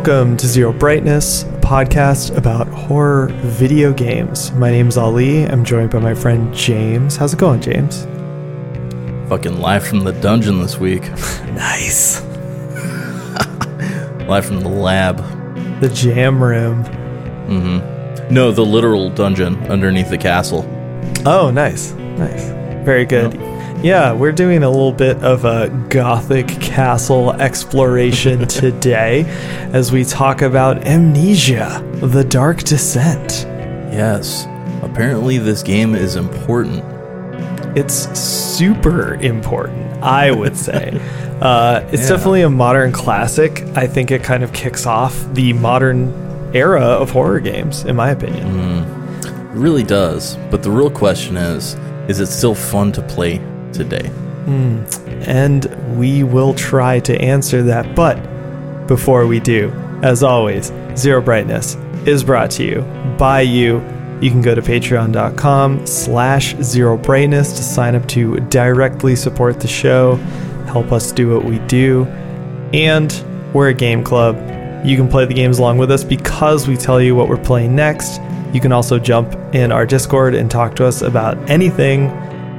Welcome to Zero Brightness, a podcast about horror video games. My name's Ali. I'm joined by my friend James. How's it going, James? Fucking live from the dungeon this week. Nice. live from the lab. The jam room. Mm-hmm. No, the literal dungeon underneath the castle. Oh, nice. Nice. Very good. Yeah, we're doing a little bit of a gothic castle exploration today as we talk about Amnesia, The Dark Descent. Yes. Apparently, this game is important. It's super important, I would say. uh, it's Yeah. definitely a modern classic. I think it kind of kicks off the modern era of horror games, in my opinion. It really does. But the real question is is it still fun to play today? Hmm. And we will try to answer that. But before we do, as always, Zero Brightness is brought to you by you. You can go to patreon.com slash zero brightness to sign up to directly support the show, help us do what we do. And we're a game club. You can play the games along with us because we tell you what we're playing next. You can also jump in our Discord and talk to us about anything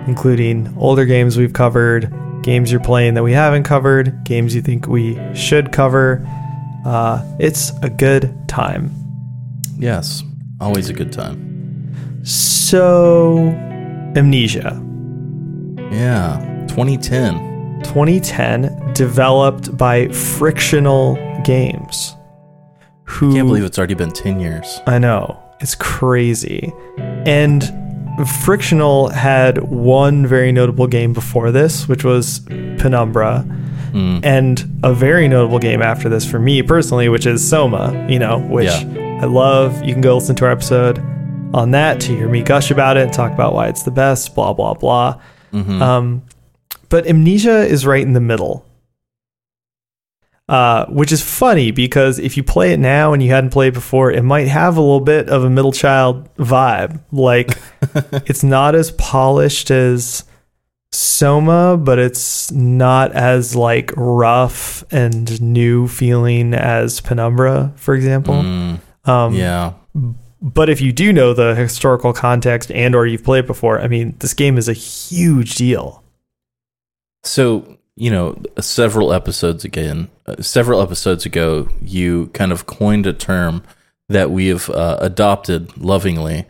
including older games we've covered, games you're playing that we haven't covered, games you think we should cover. Uh, it's a good time. Yes. Always a good time. So, Amnesia Yeah. 2010. 2010, developed by Frictional Games. Who Can't believe it's already been 10 years. I know. It's crazy. And Frictional had one very notable game before this, which was Penumbra. And a very notable game after this for me personally, which is Soma, you know, which Yeah. I love. You can go listen to our episode on that to hear me gush about it and talk about why it's the best, blah, blah, blah. Um, but Amnesia is right in the middle. Uh, which is funny because if you play it now and you hadn't played it before, it might have a little bit of a middle child vibe. Like it's not as polished as Soma, but it's not as like rough and new feeling as Penumbra, for example. Um, Yeah. but if you do know the historical context and or you've played before, I mean, this game is a huge deal. So, you know, several episodes again, uh, several episodes ago, you kind of coined a term that we have uh, adopted lovingly.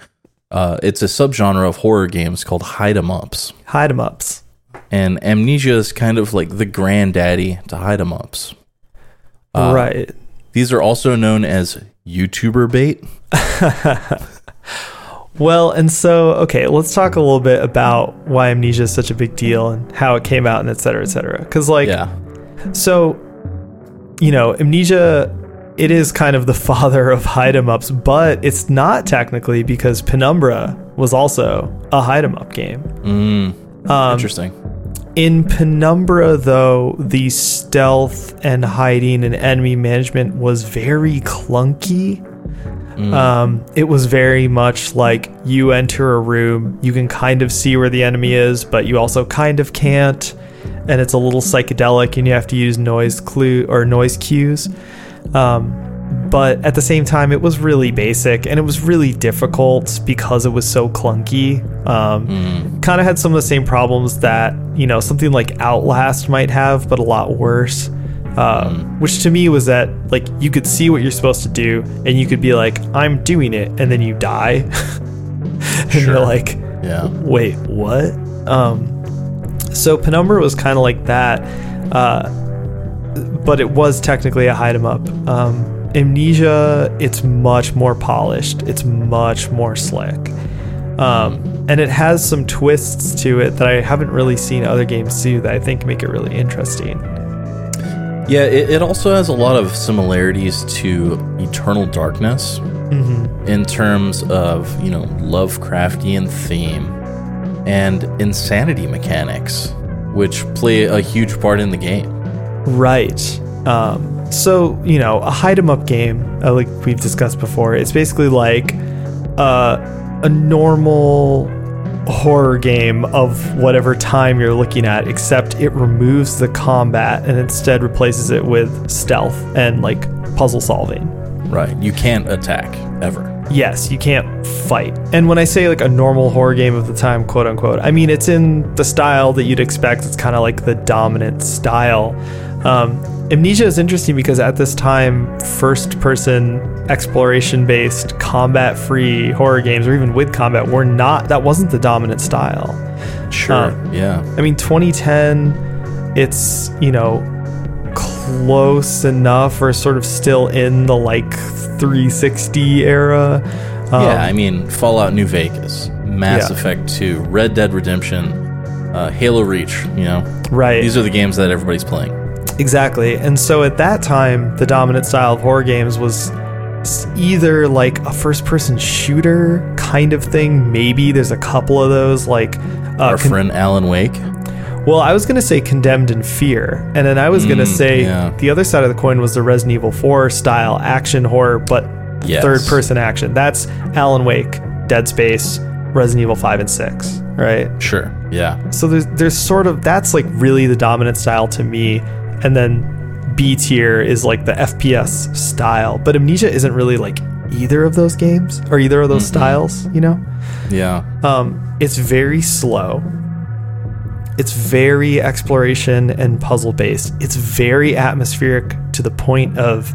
Uh, it's a subgenre of horror games called hide 'em ups, Hide 'em ups. and Amnesia is kind of like the granddaddy to hide 'em ups. Uh, right. These are also known as YouTuber bait. Well, and so, okay, let's talk a little bit about why Amnesia is such a big deal and how it came out and et cetera, et cetera. Because, like, Yeah, so, you know, Amnesia, it is kind of the father of hide 'em ups, but it's not technically because Penumbra was also a hide 'em up game. Um, interesting. In Penumbra, though, the stealth and hiding and enemy management was very clunky. Um, it was very much like you enter a room, you can kind of see where the enemy is, but you also kind of can't. And it's a little psychedelic, and you have to use noise clue or noise cues. Um, but at the same time, it was really basic and it was really difficult because it was so clunky. Um, Kind of had some of the same problems that you know something like Outlast might have, but a lot worse. Um, Which to me was that like you could see what you're supposed to do, and you could be like, "I'm doing it," and then you die, and you're like, Yeah. wait, what? Um, so Penumbra was kind of like that, uh, but it was technically a hide 'em up. Um, Amnesia, it's much more polished. It's much more slick. Um, and it has some twists to it that I haven't really seen other games do that I think make it really interesting. Yeah, it, it also has a lot of similarities to Eternal Darkness in terms of, you know, Lovecraftian theme and insanity mechanics, which play a huge part in the game. Right. Um, so, you know, a hide hide 'em up game, uh, like we've discussed before, it's basically like uh, a normal horror game of whatever time you're looking at, except it removes the combat and instead replaces it with stealth and like puzzle solving. Right. You can't attack ever. Yes, you can't fight. And when I say like a normal horror game of the time, quote unquote, I mean it's in the style that you'd expect. It's kind of like the dominant style. Um, Amnesia is interesting because at this time, first person exploration based, combat free horror games, or even with combat, were not, that wasn't the dominant style. Sure. Um, yeah. I mean, 2010, it's, you know, close enough or sort of still in the like 360 era. Um, yeah. I mean, Fallout New Vegas, Mass Yeah. Effect 2, Red Dead Redemption, uh, Halo Reach. You know, right. these are the games that everybody's playing. Exactly. And so at that time, the dominant style of horror games was either like a first person shooter kind of thing. Maybe there's a couple of those, like, uh, Our con- friend Alan Wake. well, I was going to say Condemned in Fear. And then I was going to Mm, say yeah. the other side of the coin was the Resident Evil 4 style action horror, but Yes. third person action. That's Alan Wake, Dead Space, Resident Evil 5 and 6, right? Sure. Yeah. so there's there's sort of that's like really the dominant style to me and then b tier is like the fps style but amnesia isn't really like either of those games or either of those styles you know Yeah. um it's very slow it's very exploration and puzzle based it's very atmospheric to the point of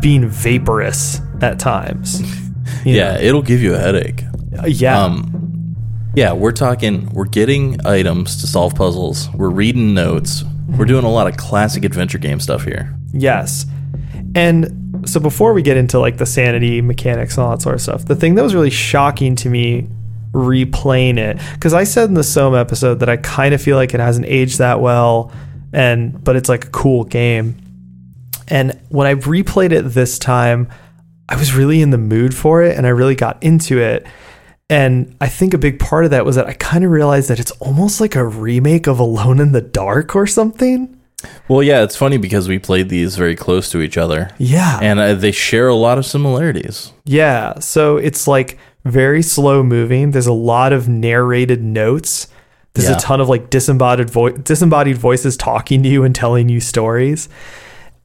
being vaporous at times Yeah. It'll give you a headache. know? yeah Um, yeah, we're talking, we're getting items to solve puzzles. We're reading notes. We're doing a lot of classic adventure game stuff here. Yes. And so before we get into like the sanity mechanics and all that sort of stuff, the thing that was really shocking to me replaying it, because I said in the Soma episode that I kind of feel like it hasn't aged that well, and but it's like a cool game. And when I replayed it this time, I was really in the mood for it and I really got into it. And I think a big part of that was that I kind of realized that it's almost like a remake of Alone in the Dark or something. Well, yeah, it's funny because we played these very close to each other, Yeah. and uh, they share a lot of similarities. Yeah, so it's like very slow moving. There's a lot of narrated notes. There's Yeah. a ton of like disembodied vo- disembodied voices talking to you and telling you stories.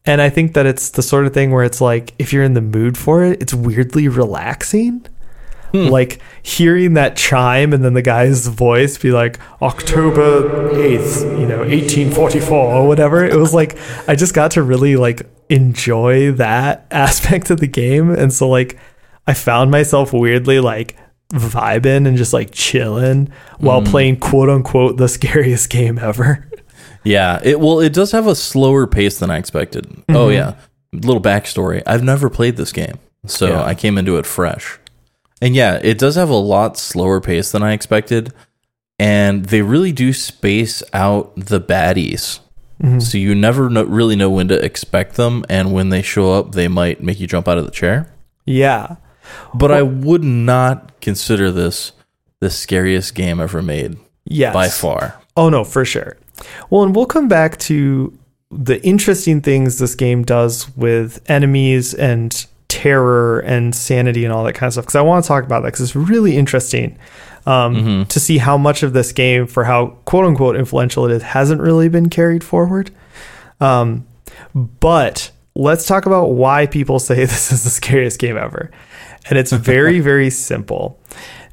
And I think that it's the sort of thing where it's like if you're in the mood for it, it's weirdly relaxing. Hmm. Like hearing that chime and then the guy's voice be like October 8th, you know, 1844 or whatever. It was like I just got to really like enjoy that aspect of the game and so like I found myself weirdly like vibing and just like chilling while hmm. playing quote unquote the scariest game ever. Yeah, it well, it does have a slower pace than I expected. Oh mm-hmm. yeah, little backstory: I've never played this game, so Yeah. I came into it fresh. And yeah, it does have a lot slower pace than I expected, and they really do space out the baddies. Mm-hmm. So you never know, really know when to expect them, and when they show up, they might make you jump out of the chair. Yeah. But I would not consider this the scariest game ever made Yes. by far. Oh no, for sure. Well, and we'll come back to the interesting things this game does with enemies and terror and sanity and all that kind of stuff because I want to talk about that because it's really interesting um, to see how much of this game, for how quote unquote influential it is, hasn't really been carried forward. Um, but let's talk about why people say this is the scariest game ever. And it's very, very simple.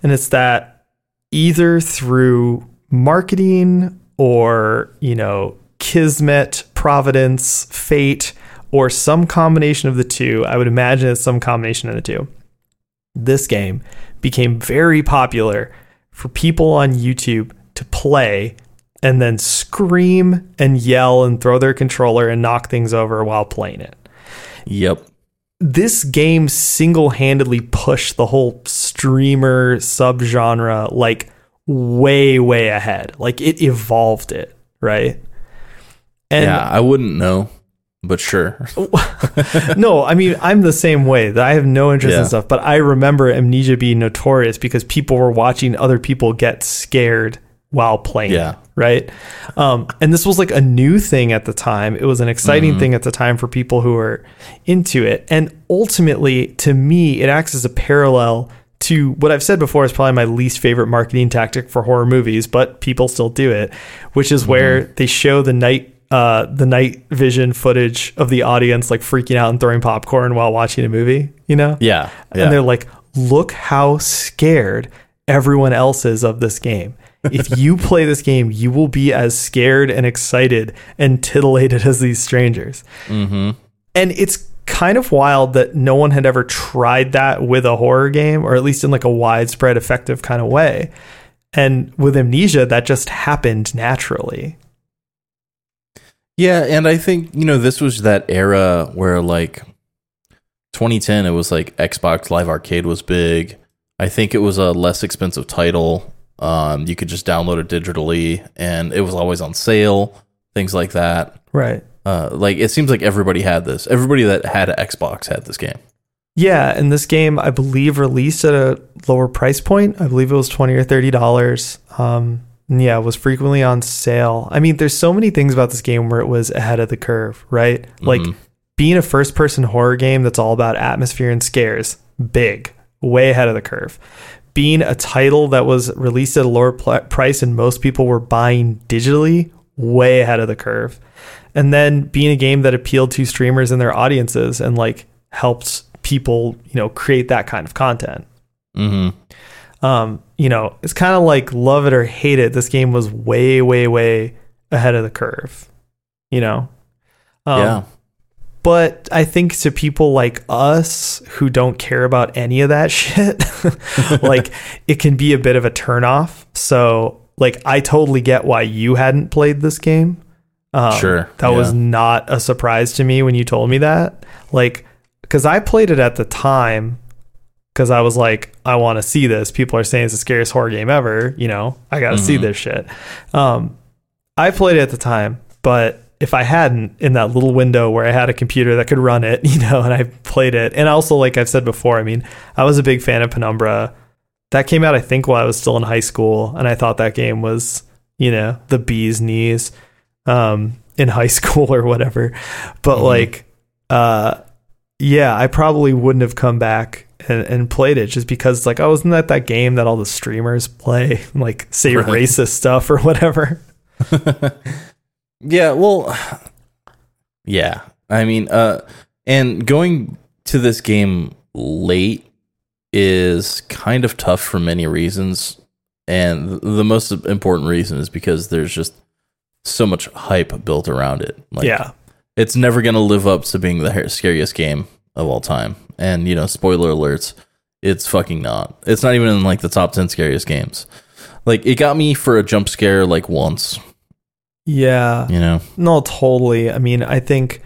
And it's that either through marketing or, you know, kismet, providence, fate, or some combination of the two, I would imagine it's some combination of the two. This game became very popular for people on YouTube to play and then scream and yell and throw their controller and knock things over while playing it. Yep. This game single handedly pushed the whole streamer subgenre like way, way ahead. Like it evolved it, right? And yeah, I wouldn't know, but sure. no, I mean I'm the same way. That I have no interest in stuff, but I remember Amnesia being notorious because people were watching other people get scared while playing. Yeah. right. Um, and this was like a new thing at the time. It was an exciting thing at the time for people who were into it. And ultimately, to me, it acts as a parallel to what I've said before is probably my least favorite marketing tactic for horror movies, but people still do it, which is where they show the night uh, the night vision footage of the audience like freaking out and throwing popcorn while watching a movie, you know? Yeah. yeah. And they're like, look how scared everyone else is of this game. If you play this game, you will be as scared and excited and titillated as these strangers. mm-hmm. And it's kind of wild that no one had ever tried that with a horror game, or at least in like a widespread, effective kind of way. And with Amnesia, that just happened naturally. Yeah, and I think, you know, this was that era where like 2010 it was like Xbox Live Arcade was big. I think it was a less expensive title. Um, you could just download it digitally and it was always on sale, things like that. Right. Uh, like it seems like everybody had this. Everybody that had an Xbox had this game. Yeah, and this game I believe released at a lower price point. I believe it was twenty or thirty dollars. Um, yeah, it was frequently on sale. I mean, there's so many things about this game where it was ahead of the curve, right? Like Mhm. being a first person horror game that's all about atmosphere and scares, big, way ahead of the curve. Being a title that was released at a lower pl- price and most people were buying digitally, way ahead of the curve. And then being a game that appealed to streamers and their audiences and like helped people, you know, create that kind of content. Mhm. Um, you know, it's kind of like love it or hate it. This game was way, way, way ahead of the curve. You know, um, yeah. but I think to people like us who don't care about any of that shit, like it can be a bit of a turnoff. So, like, I totally get why you hadn't played this game. Um, Sure, That was not a surprise to me when you told me that. Like, because I played it at the time because I was like, I want to see this. People are saying it's the scariest horror game ever. You know, I got to see Mhm. this shit. Um, I played it at the time, but if I hadn't in that little window where I had a computer that could run it, you know, and I played it, and also like I've said before, I mean, I was a big fan of Penumbra. That came out, I think, while I was still in high school, and I thought that game was, you know, the bee's knees um, in high school or whatever. But Mhm. like, uh, yeah, I probably wouldn't have come back and, and played it just because, like, oh, isn't that that game that all the streamers play, like, say Right. racist stuff or whatever? Yeah, well, yeah. I mean, uh, and going to this game late is kind of tough for many reasons, and the most important reason is because there's just so much hype built around it. Like, yeah, it's never going to live up to being the scariest game of all time. And you know, spoiler alerts, it's fucking not. It's not even in like the top ten scariest games. Like, it got me for a jump scare like once. yeah. You know. No, totally. I mean, I think,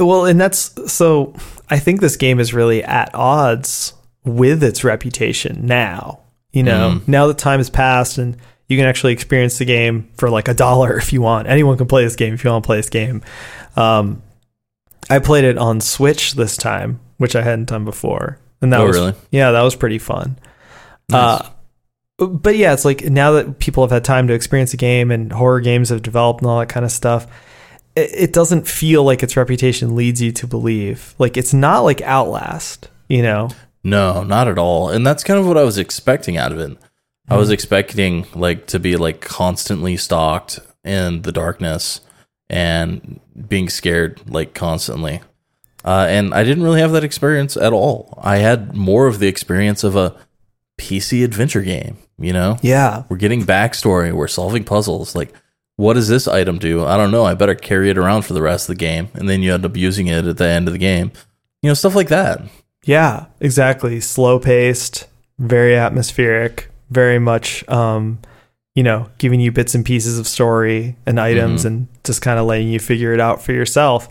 well, and that's so. I think this game is really at odds with its reputation now. You know, Mhm. now that time has passed and you can actually experience the game for like a dollar if you want. Anyone can play this game if you want to play this game. Um, I played it on Switch this time, which I hadn't done before, and that Oh, was really? yeah, that was pretty fun. Nice. Uh, but yeah, it's like now that people have had time to experience the game and horror games have developed and all that kind of stuff, it, it doesn't feel like its reputation leads you to believe. Like it's not like Outlast, you know? No, not at all. And that's kind of what I was expecting out of it. I Hmm. was expecting like to be like constantly stalked in the darkness and being scared like constantly. Uh, and I didn't really have that experience at all. I had more of the experience of a PC adventure game, you know? Yeah. We're getting backstory, we're solving puzzles. Like, what does this item do? I don't know. I better carry it around for the rest of the game. And then you end up using it at the end of the game. You know, stuff like that. Yeah, exactly. Slow paced, very atmospheric, very much, um, you know, giving you bits and pieces of story and items Mhm. and just kind of letting you figure it out for yourself.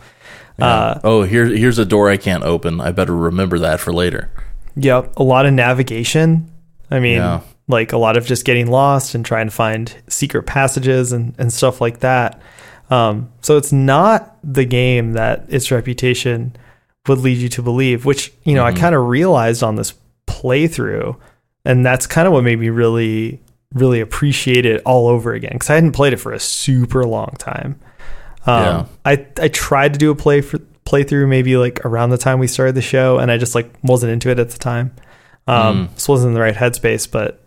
Yeah. Uh, oh, here, here's a door I can't open. I better remember that for later. Yep, a lot of navigation. I mean, Yeah. like a lot of just getting lost and trying to find secret passages and, and stuff like that. Um, so it's not the game that its reputation would lead you to believe, which, you know, I Mhm. kind of realized on this playthrough. And that's kind of what made me really, really appreciate it all over again because I hadn't played it for a super long time. Um, Yeah. I, I tried to do a play for, playthrough maybe like around the time we started the show and I just like wasn't into it at the time. Um, This wasn't in the right headspace, but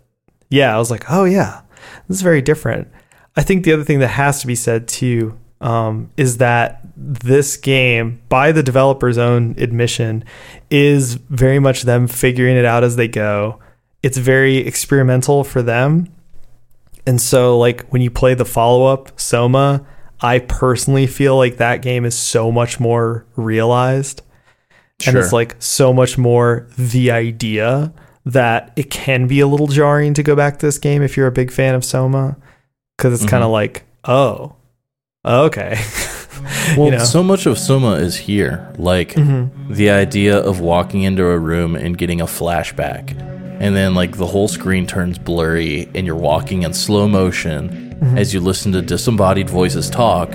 yeah, I was like, oh yeah, this is very different. I think the other thing that has to be said too um, is that this game, by the developer's own admission, is very much them figuring it out as they go. It's very experimental for them. And so, like, when you play the follow up, Soma, I personally feel like that game is so much more realized. And it's like so much more the idea that it can be a little jarring to go back to this game if you're a big fan of Soma. Cause it's kind of like, oh, okay. Well, know? so much of Soma is here. Like Mm-hmm. the idea of walking into a room and getting a flashback, and then like the whole screen turns blurry, and you're walking in slow motion Mm-hmm. as you listen to disembodied voices talk,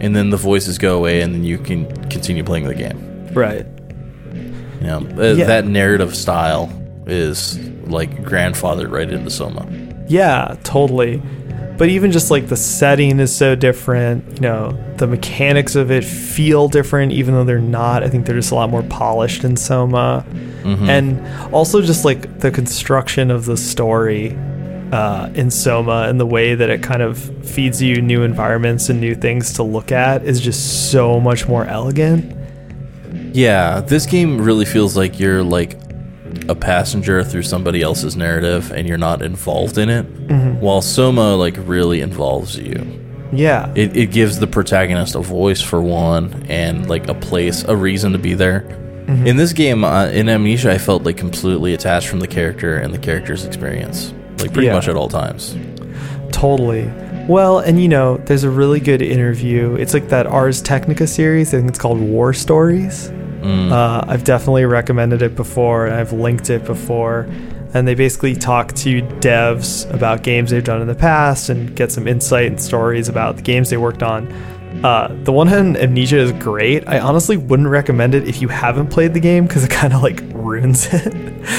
and then the voices go away, and then you can continue playing the game. right. You know, uh, Yeah. that narrative style is like grandfathered right into Soma. Yeah, totally. But even just like the setting is so different, you know, the mechanics of it feel different, even though they're not. I think they're just a lot more polished in Soma. And also just like the construction of the story uh, in Soma and the way that it kind of feeds you new environments and new things to look at is just so much more elegant. Yeah, this game really feels like you're like a passenger through somebody else's narrative and you're not involved in it. While Soma like really involves you. Yeah. It, it gives the protagonist a voice for one and like a place, a reason to be there. In this game, uh, in Amnesia, I felt like completely attached from the character and the character's experience, like pretty Yeah. much at all times. Totally. Well, and you know, there's a really good interview. It's like that Ars Technica series. I think it's called War Stories. Uh, I've definitely recommended it before, and I've linked it before. And they basically talk to devs about games they've done in the past and get some insight and stories about the games they worked on. Uh, the one on Amnesia is great. I honestly wouldn't recommend it if you haven't played the game because it kind of like ruins it.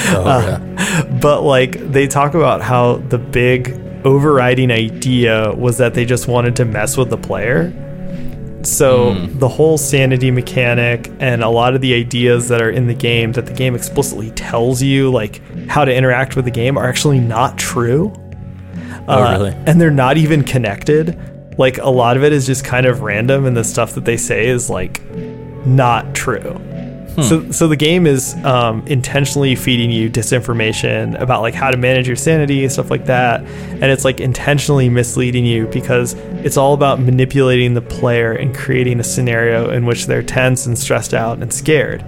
Oh, Uh, but like they talk about how the big overriding idea was that they just wanted to mess with the player. So the whole sanity mechanic and a lot of the ideas that are in the game that the game explicitly tells you like how to interact with the game are actually not true. Oh, Uh, really? And they're not even connected. Like a lot of it is just kind of random and the stuff that they say is like not true. So, so the game is um, intentionally feeding you disinformation about like how to manage your sanity and stuff like that, and it's like intentionally misleading you because it's all about manipulating the player and creating a scenario in which they're tense and stressed out and scared.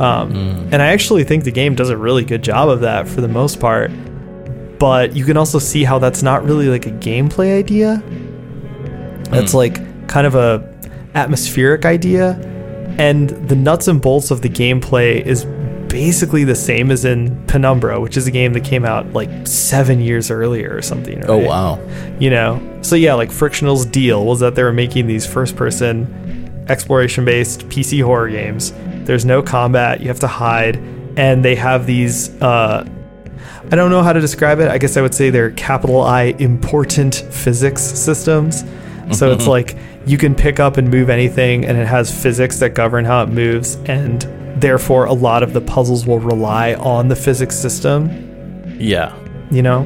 Um, And I actually think the game does a really good job of that for the most part. But you can also see how that's not really like a gameplay idea. That's like kind of a atmospheric idea and the nuts and bolts of the gameplay is basically the same as in Penumbra, which is a game that came out like 7 years earlier or something, Oh wow. You know. So yeah, like Frictional's deal was that they were making these first person exploration based PC horror games. There's no combat, you have to hide and they have these uh I don't know how to describe it. I guess I would say they're capital I important physics systems. So it's like you can pick up and move anything, and it has physics that govern how it moves, and therefore a lot of the puzzles will rely on the physics system. Yeah. You know?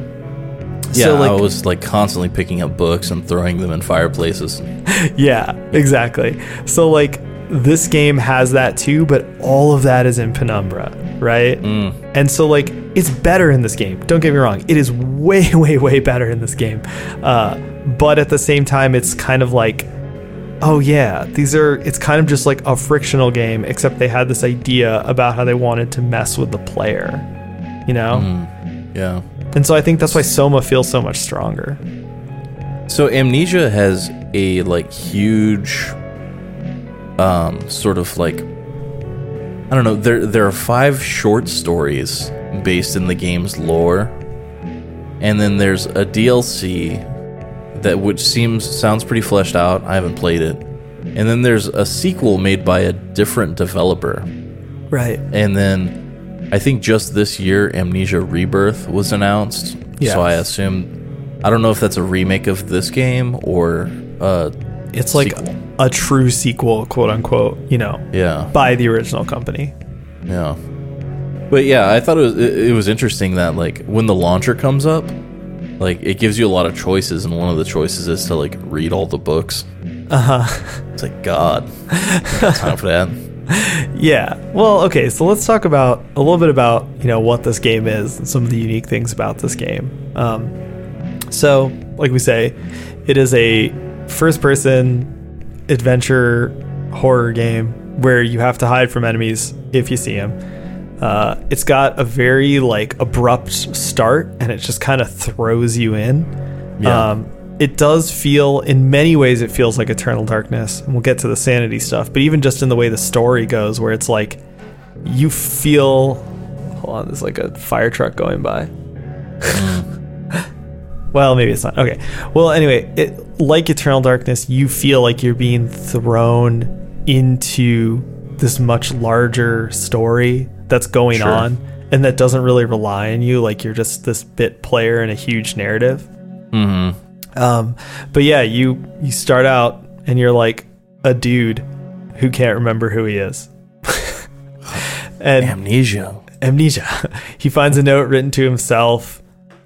Yeah, So, like- I was like constantly picking up books and throwing them in fireplaces. Yeah, exactly. So like this game has that too, but all of that is in Penumbra, right? And so like it's better in this game. Don't get me wrong; it is way, way, way better in this game. Uh, but at the same time, it's kind of like, oh yeah, these are. It's kind of just like a frictional game, except they had this idea about how they wanted to mess with the player, you know. Yeah. And so I think that's why Soma feels so much stronger. So Amnesia has a like huge um sort of like I don't know, there there are five short stories based in the game's lore. And then there's a DLC that which seems sounds pretty fleshed out. I haven't played it. And then there's a sequel made by a different developer. Right. And then I think just this year Amnesia Rebirth was announced. Yes. So I assume I don't know if that's a remake of this game or uh It's like Sequel. a true sequel, quote unquote. You know. yeah. by the original company. Yeah. But yeah, I thought it was it, it was interesting that like when the launcher comes up, like it gives you a lot of choices, and one of the choices is to like read all the books. Uh huh. It's like God, time for that. Yeah. Well, okay. So let's talk about a little bit about you know what this game is and some of the unique things about this game. Um, so, like we say, it is a first-person adventure horror game where you have to hide from enemies if you see them. Uh, it's got a very like abrupt start, and it just kind of throws you in. Yeah. Um, it does feel, in many ways, it feels like Eternal Darkness. And we'll get to the sanity stuff, but even just in the way the story goes, where it's like you feel. Hold on, there's like a fire truck going by. well, maybe it's not. Okay. Well, anyway, it, like Eternal Darkness, you feel like you're being thrown into this much larger story that's going Sure. on and that doesn't really rely on you. Like you're just this bit player in a huge narrative. Mm-hmm. Um, but yeah, you you start out and you're like a dude who can't remember who he is. and Amnesia. amnesia. he finds a note written to himself,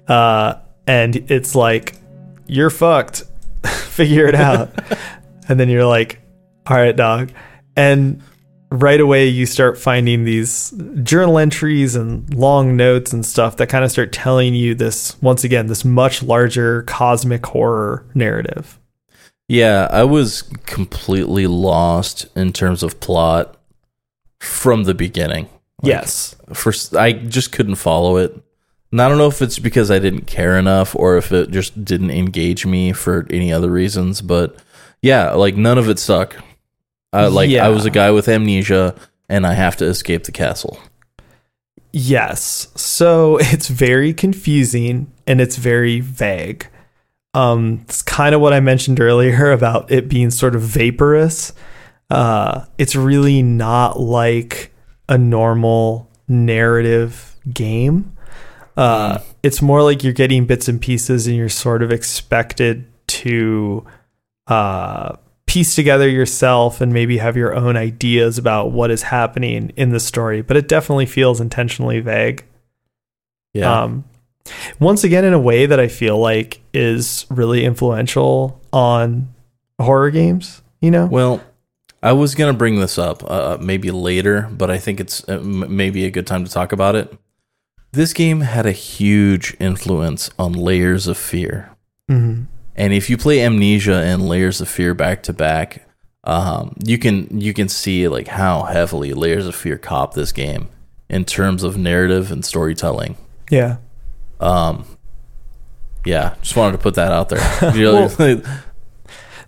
uh, and it's like, "You're fucked. Figure it out." and then you're like, "All right, dog." And right away, you start finding these journal entries and long notes and stuff that kind of start telling you this once again this much larger cosmic horror narrative. Yeah, I was completely lost in terms of plot from the beginning. yes. First, I just couldn't follow it. And I don't know if it's because I didn't care enough or if it just didn't engage me for any other reasons, but yeah, like none of it stuck. Uh, like Yeah. I was a guy with amnesia and I have to escape the castle. Yes. So it's very confusing and it's very vague. Um, it's kind of what I mentioned earlier about it being sort of vaporous. Uh, it's really not like a normal narrative game. Uh, It's more like you're getting bits and pieces and you're sort of expected to uh, piece together yourself and maybe have your own ideas about what is happening in the story, but it definitely feels intentionally vague. Yeah. Um, once again, in a way that I feel like is really influential on horror games, you know? Well, I was gonna bring this up uh, maybe later, but I think it's uh, m- maybe a good time to talk about it. This game had a huge influence on Layers of Fear, Mhm. And if you play Amnesia and Layers of Fear back to back, um, you can you can see like how heavily Layers of Fear cop this game in terms of narrative and storytelling. Yeah. Um, yeah, just wanted to put that out there. Know,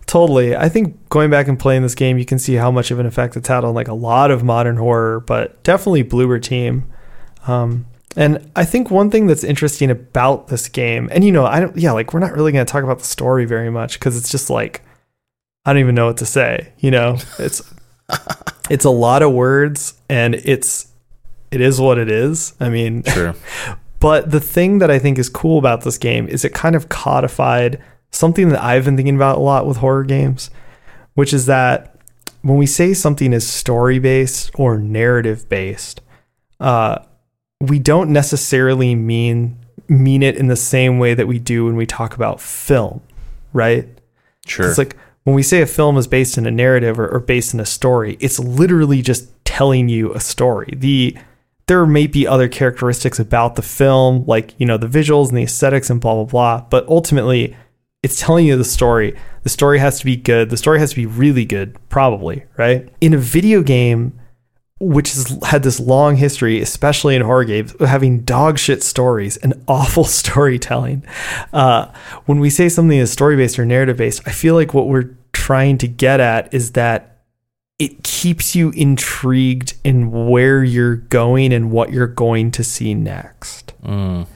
Totally. I think going back and playing this game, you can see how much of an effect it's had on like a lot of modern horror, but definitely Bloober Team. Um, and I think one thing that's interesting about this game, and you know, I don't, yeah, like we're not really going to talk about the story very much because it's just like, I don't even know what to say. You know, it's, it's a lot of words and it's, it is what it is. I mean, sure. but the thing that I think is cool about this game is it kind of codified something that I've been thinking about a lot with horror games, which is that when we say something is story based or narrative based, uh, we don't necessarily mean mean it in the same way that we do when we talk about film, right? Sure. It's like when we say a film is based in a narrative or, or based in a story, it's literally just telling you a story. The there may be other characteristics about the film, like you know the visuals and the aesthetics and blah blah blah, but ultimately, it's telling you the story. The story has to be good. The story has to be really good, probably, right? In a video game, which has had this long history, especially in horror games, of having dog shit stories and awful storytelling. Uh, when we say something is story based or narrative based, I feel like what we're trying to get at is that it keeps you intrigued in where you're going and what you're going to see next. Mm.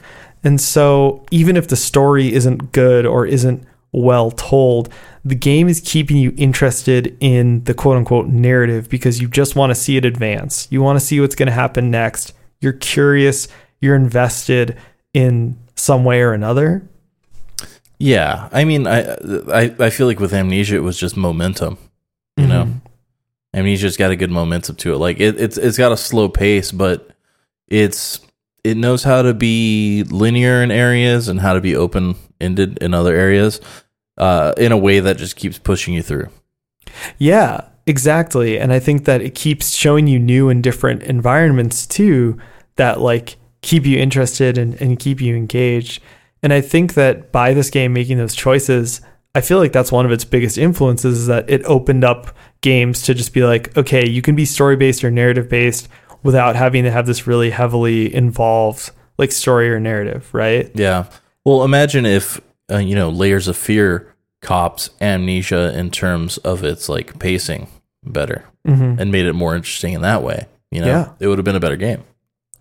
And so, even if the story isn't good or isn't well told, the game is keeping you interested in the quote unquote narrative because you just want to see it advance. You want to see what's going to happen next. You're curious, you're invested in some way or another. Yeah, I mean, I, I I feel like with Amnesia, it was just momentum. You know, Mhm. Amnesia's got a good momentum to it. Like it, it's it's got a slow pace, but It's it knows how to be linear in areas and how to be open ended in other areas, uh, in a way that just keeps pushing you through. Yeah, exactly. And I think that it keeps showing you new and different environments too that like keep you interested and, and keep you engaged. And I think that by this game making those choices, I feel like that's one of its biggest influences is that it opened up games to just be like, okay, you can be story based or narrative based without having to have this really heavily involved like story or narrative, right? Yeah. Well, imagine if uh, you know Layers of Fear cops Amnesia in terms of its like pacing better Mm-hmm. and made it more interesting in that way. You know, Yeah. it would have been a better game.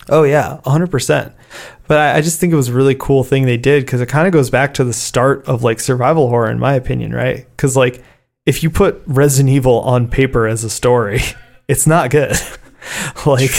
Oh yeah, hundred percent. But I, I just think it was a really cool thing they did because it kind of goes back to the start of like survival horror, in my opinion, right? Because like if you put Resident Evil on paper as a story, it's not good. like,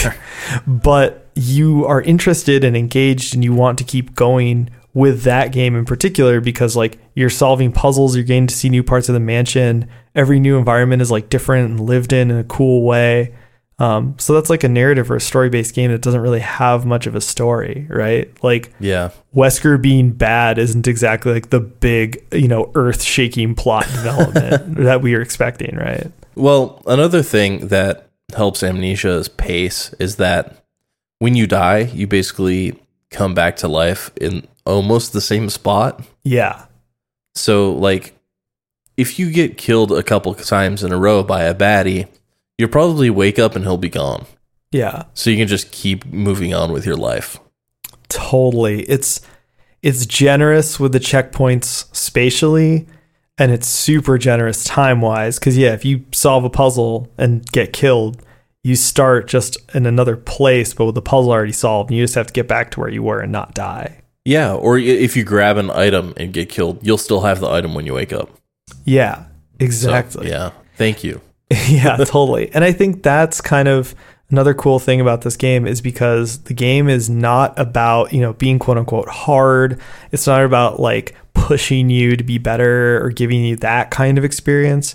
but you are interested and engaged, and you want to keep going with that game in particular because like you're solving puzzles, you're getting to see new parts of the mansion. Every new environment is like different and lived in in a cool way. Um, so that's like a narrative or a story based game that doesn't really have much of a story, right? Like Yeah. Wesker being bad isn't exactly like the big, you know, earth shaking plot development that we are expecting, right? Well, another thing that helps Amnesia's pace is that when you die, you basically come back to life in almost the same spot. Yeah. So, like, if you get killed a couple times in a row by a baddie, you'll probably wake up and he'll be gone. Yeah. So you can just keep moving on with your life. Totally. It's it's generous with the checkpoints spatially and it's super generous time-wise cuz yeah, if you solve a puzzle and get killed, you start just in another place but with the puzzle already solved and you just have to get back to where you were and not die. Yeah, or if you grab an item and get killed, you'll still have the item when you wake up. Yeah, So, exactly. yeah. Thank you. yeah, totally. And I think that's kind of another cool thing about this game is because the game is not about, you know, being quote unquote hard. It's not about like pushing you to be better or giving you that kind of experience.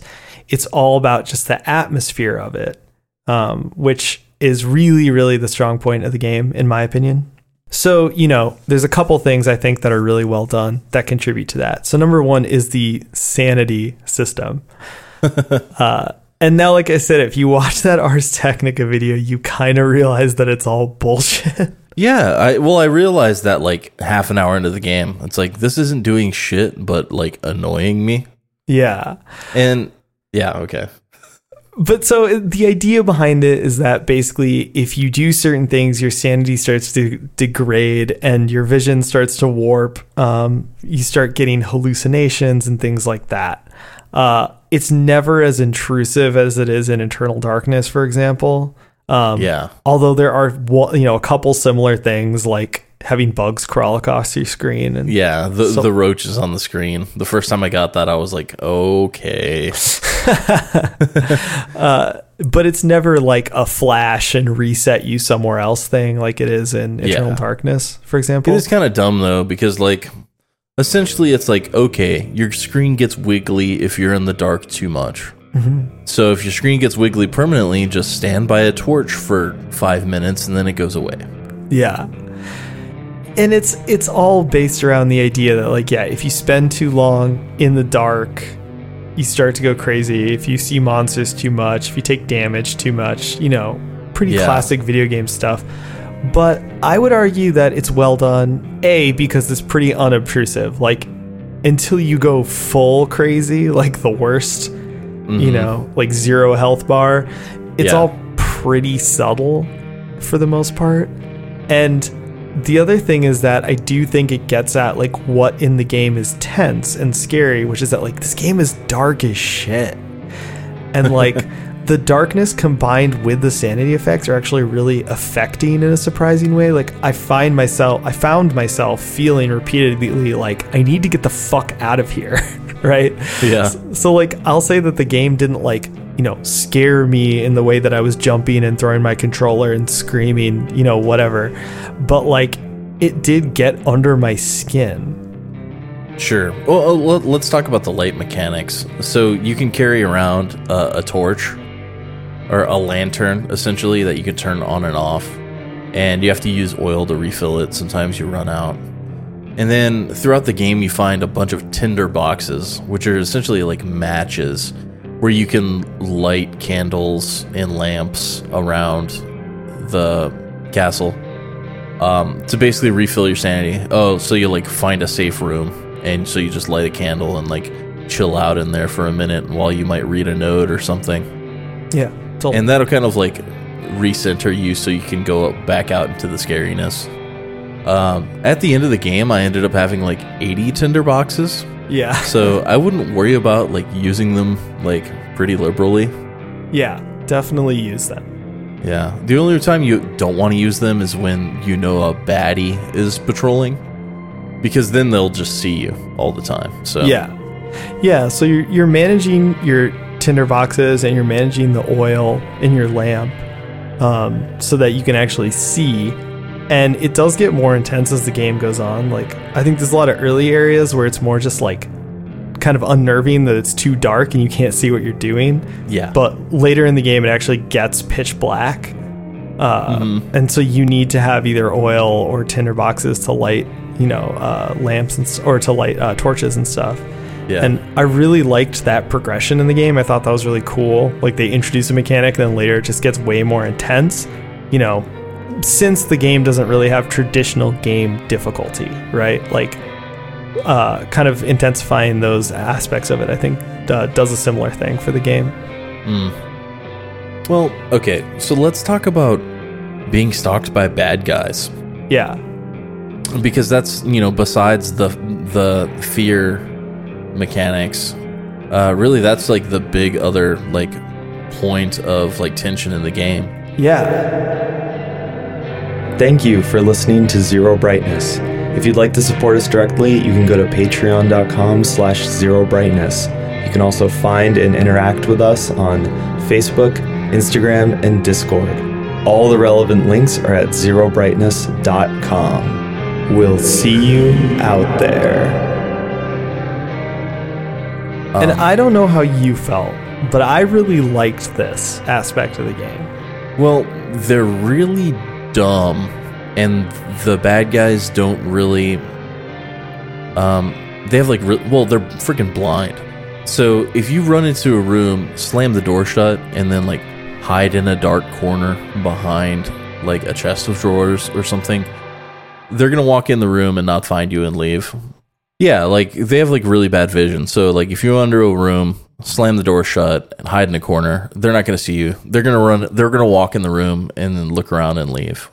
It's all about just the atmosphere of it, um, which is really, really the strong point of the game, in my opinion. So, you know, there's a couple things I think that are really well done that contribute to that. So, number one is the sanity system. uh, and now, like I said, if you watch that Ars Technica video, you kind of realize that it's all bullshit. Yeah, I well I realized that like half an hour into the game. It's like this isn't doing shit but like annoying me. yeah. And yeah, okay. But so uh, the idea behind it is that basically, if you do certain things, your sanity starts to degrade and your vision starts to warp. Um, you start getting hallucinations and things like that. Uh, it's never as intrusive as it is in Eternal Darkness, for example. Um, Yeah. Although there are, you know, a couple similar things like having bugs crawl across your screen and Yeah, the So- the roach is on the screen. The first time I got that I was like, "Okay." Uh, but it's never like a flash and reset you somewhere else thing like it is in Eternal Yeah. Darkness, for example. it's kind of dumb though because like essentially it's like okay, your screen gets wiggly if you're in the dark too much. Mm-hmm. So if your screen gets wiggly permanently, just stand by a torch for 5 minutes and then it goes away. Yeah. And it's it's all based around the idea that like yeah, if you spend too long in the dark, you start to go crazy. If you see monsters too much, if you take damage too much, you know, pretty Yeah. classic video game stuff. But I would argue that it's well done. A because it's pretty unobtrusive. Like until you go full crazy, like the worst, you mm-hmm. know, like zero health bar, it's Yeah. all pretty subtle for the most part. And the other thing is that I do think it gets at like what in the game is tense and scary, which is that like this game is dark as shit. And like the darkness combined with the sanity effects are actually really affecting in a surprising way. Like I find myself I found myself feeling repeatedly like I need to get the fuck out of here, right? Yeah. So like I'll say that the game didn't like, you know, scare me in the way that I was jumping and throwing my controller and screaming, you know, whatever. But like it did get under my skin. Sure. Well, uh, let- let's talk about the light mechanics. So you can carry around a torch or a lantern, essentially, that you can turn on and off. and you have to use oil to refill it. Sometimes you run out. And then throughout the game, you find a bunch of tinder boxes, which are essentially like matches where you can light candles and lamps around the castle um, to basically refill your sanity. Oh, so you like find a safe room, and so you just light a candle and like chill out in there for a minute while you might read a note or something. Yeah. Totally. And that'll kind of like recenter you so you can go back out into the scariness. Um, at the end of the game, I ended up having like 80 tinder boxes. Yeah. So I wouldn't worry about like using them like pretty liberally. Yeah. Definitely use them. Yeah. The only time you don't want to use them is when you know a baddie is patrolling. Because then they'll just see you all the time. So Yeah. Yeah. So you're, you're managing your tinder boxes and you're managing the oil in your lamp um, so that you can actually see. And it does get more intense as the game goes on. Like, I think there's a lot of early areas where it's more just like kind of unnerving that it's too dark and you can't see what you're doing. Yeah. But later in the game, it actually gets pitch black. Uh, And so you need to have either oil or tinder boxes to light, you know, uh, lamps and, or to light uh, torches and stuff. yeah. And I really liked that progression in the game. I thought that was really cool. Like they introduce a mechanic, and then later it just gets way more intense. You know, since the game doesn't really have traditional game difficulty, right? Like, uh, kind of intensifying those aspects of it, I think uh, does a similar thing for the game. well, okay. So let's talk about being stalked by bad guys. Yeah, because that's you know besides the the fear mechanics uh really that's like the big other like point of like tension in the game yeah. Thank you for listening to Zero Brightness. If you'd like to support us directly, you can go to patreon.com slash zero brightness. You can also find and interact with us on Facebook, Instagram, and Discord. All the relevant links are at zerobrightness.com. We'll see you out there. and I don't know how you felt, but I really liked this aspect of the game. well they're really dumb and the bad guys don't really um they have like re- well they're freaking blind. So if you run into a room slam the door shut and then like hide in a dark corner behind like a chest of drawers or something they're gonna walk in the room and not find you and leave. Yeah like they have like really bad vision. So like if you're under a room slam the door shut and hide in a corner they're not gonna see you they're gonna run they're gonna walk in the room and then look around and leave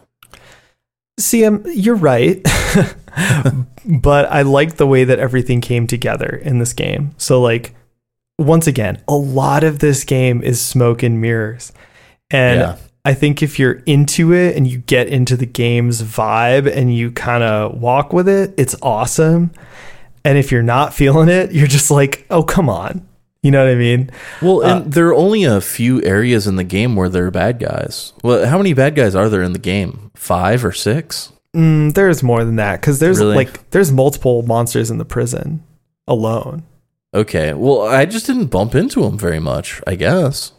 See, um, you're right, but I like the way that everything came together in this game. So, like, once again, a lot of this game is smoke and mirrors, and Yeah. I think if you're into it and you get into the game's vibe and you kind of walk with it, it's awesome. And if you're not feeling it, you're just like, oh, come on. You know what I mean? Well, and there are only a few areas in the game where there are bad guys. Well, how many bad guys are there in the game? Five or six? Mm, there's more than that because there's Really? like there's multiple monsters in the prison alone. Okay. Well, I just didn't bump into them very much, I guess.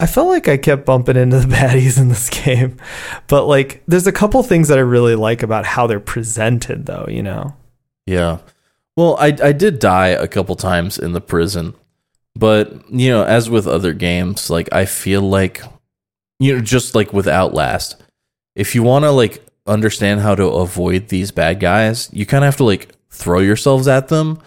I felt like I kept bumping into the baddies in this game, but like there's a couple things that I really like about how they're presented, though. You know? Yeah. Well, I I did die a couple times in the prison. But, you know, as with other games, like I feel like you know, just like with Outlast, if you want to like understand how to avoid these bad guys, you kind of have to like throw yourselves at them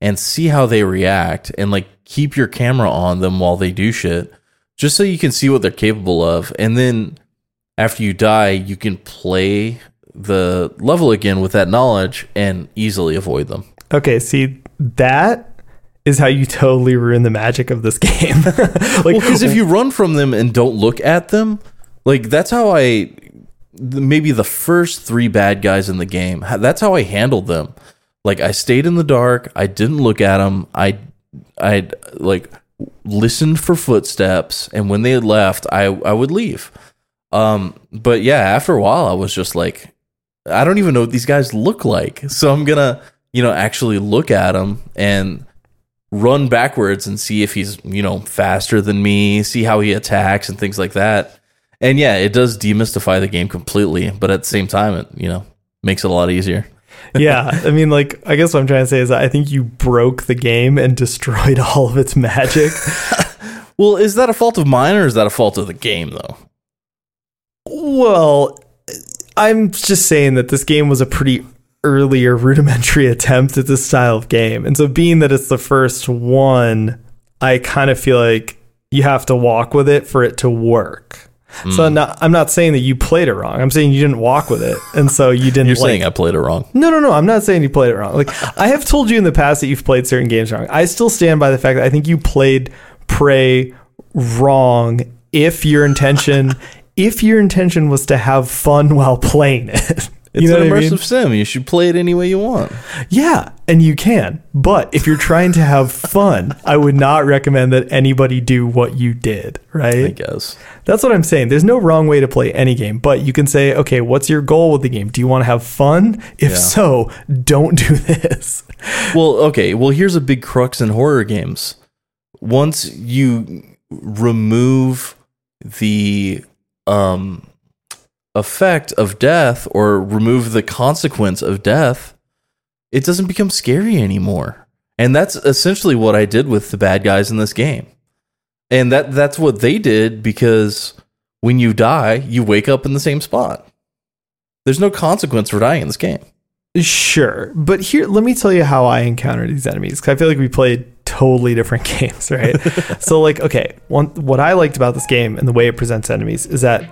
and see how they react and like keep your camera on them while they do shit just so you can see what they're capable of. And then after you die you can play the level again with that knowledge and easily avoid them. Okay, see that is how you totally ruin the magic of this game. like, well because if you run from them and don't look at them like that's how i maybe the first three bad guys in the game that's how i handled them. Like i stayed in the dark i didn't look at them i i like listened for footsteps and when they had left i i would leave. Um but yeah after a while i was just like i don't even know what these guys look like. So i'm gonna you know actually look at them and run backwards and see if he's you know faster than me see how he attacks and things like that And yeah, it does demystify the game completely, but at the same time, it you know makes it a lot easier. yeah, I mean, like, I guess what I'm trying to say is that I think you broke the game and destroyed all of its magic. Well, is that a fault of mine or is that a fault of the game though? well, I'm just saying that this game was a pretty early or rudimentary attempt at this style of game. And so, being that it's the first one, I kind of feel like you have to walk with it for it to work. So hmm. I'm not, I'm not saying that you played it wrong. I'm saying you didn't walk with it, and so you didn't. You're like, saying I played it wrong. No, no, no. I'm not saying you played it wrong. Like I have told you in the past that you've played certain games wrong. I still stand by the fact that I think you played Prey wrong if your intention if your intention was to have fun while playing it. It's you know an what I immersive mean? sim. You should play it any way you want. Yeah, and you can. But if you're trying to have fun, I would not recommend that anybody do what you did, right? I guess. That's what I'm saying. There's no wrong way to play any game, but you can say, okay, what's your goal with the game? Do you want to have fun? If Yeah. so, don't do this. Well, okay. Well, here's a big crux in horror games. Once you remove the um effect of death or remove the consequence of death, it doesn't become scary anymore. And that's essentially what I did with the bad guys in this game. And that that's what they did because when you die, you wake up in the same spot. There's no consequence for dying in this game. Sure, but here, let me tell you how I encountered these enemies. Cause I feel like we played totally different games, right? so, like, okay, one what I liked about this game and the way it presents enemies is that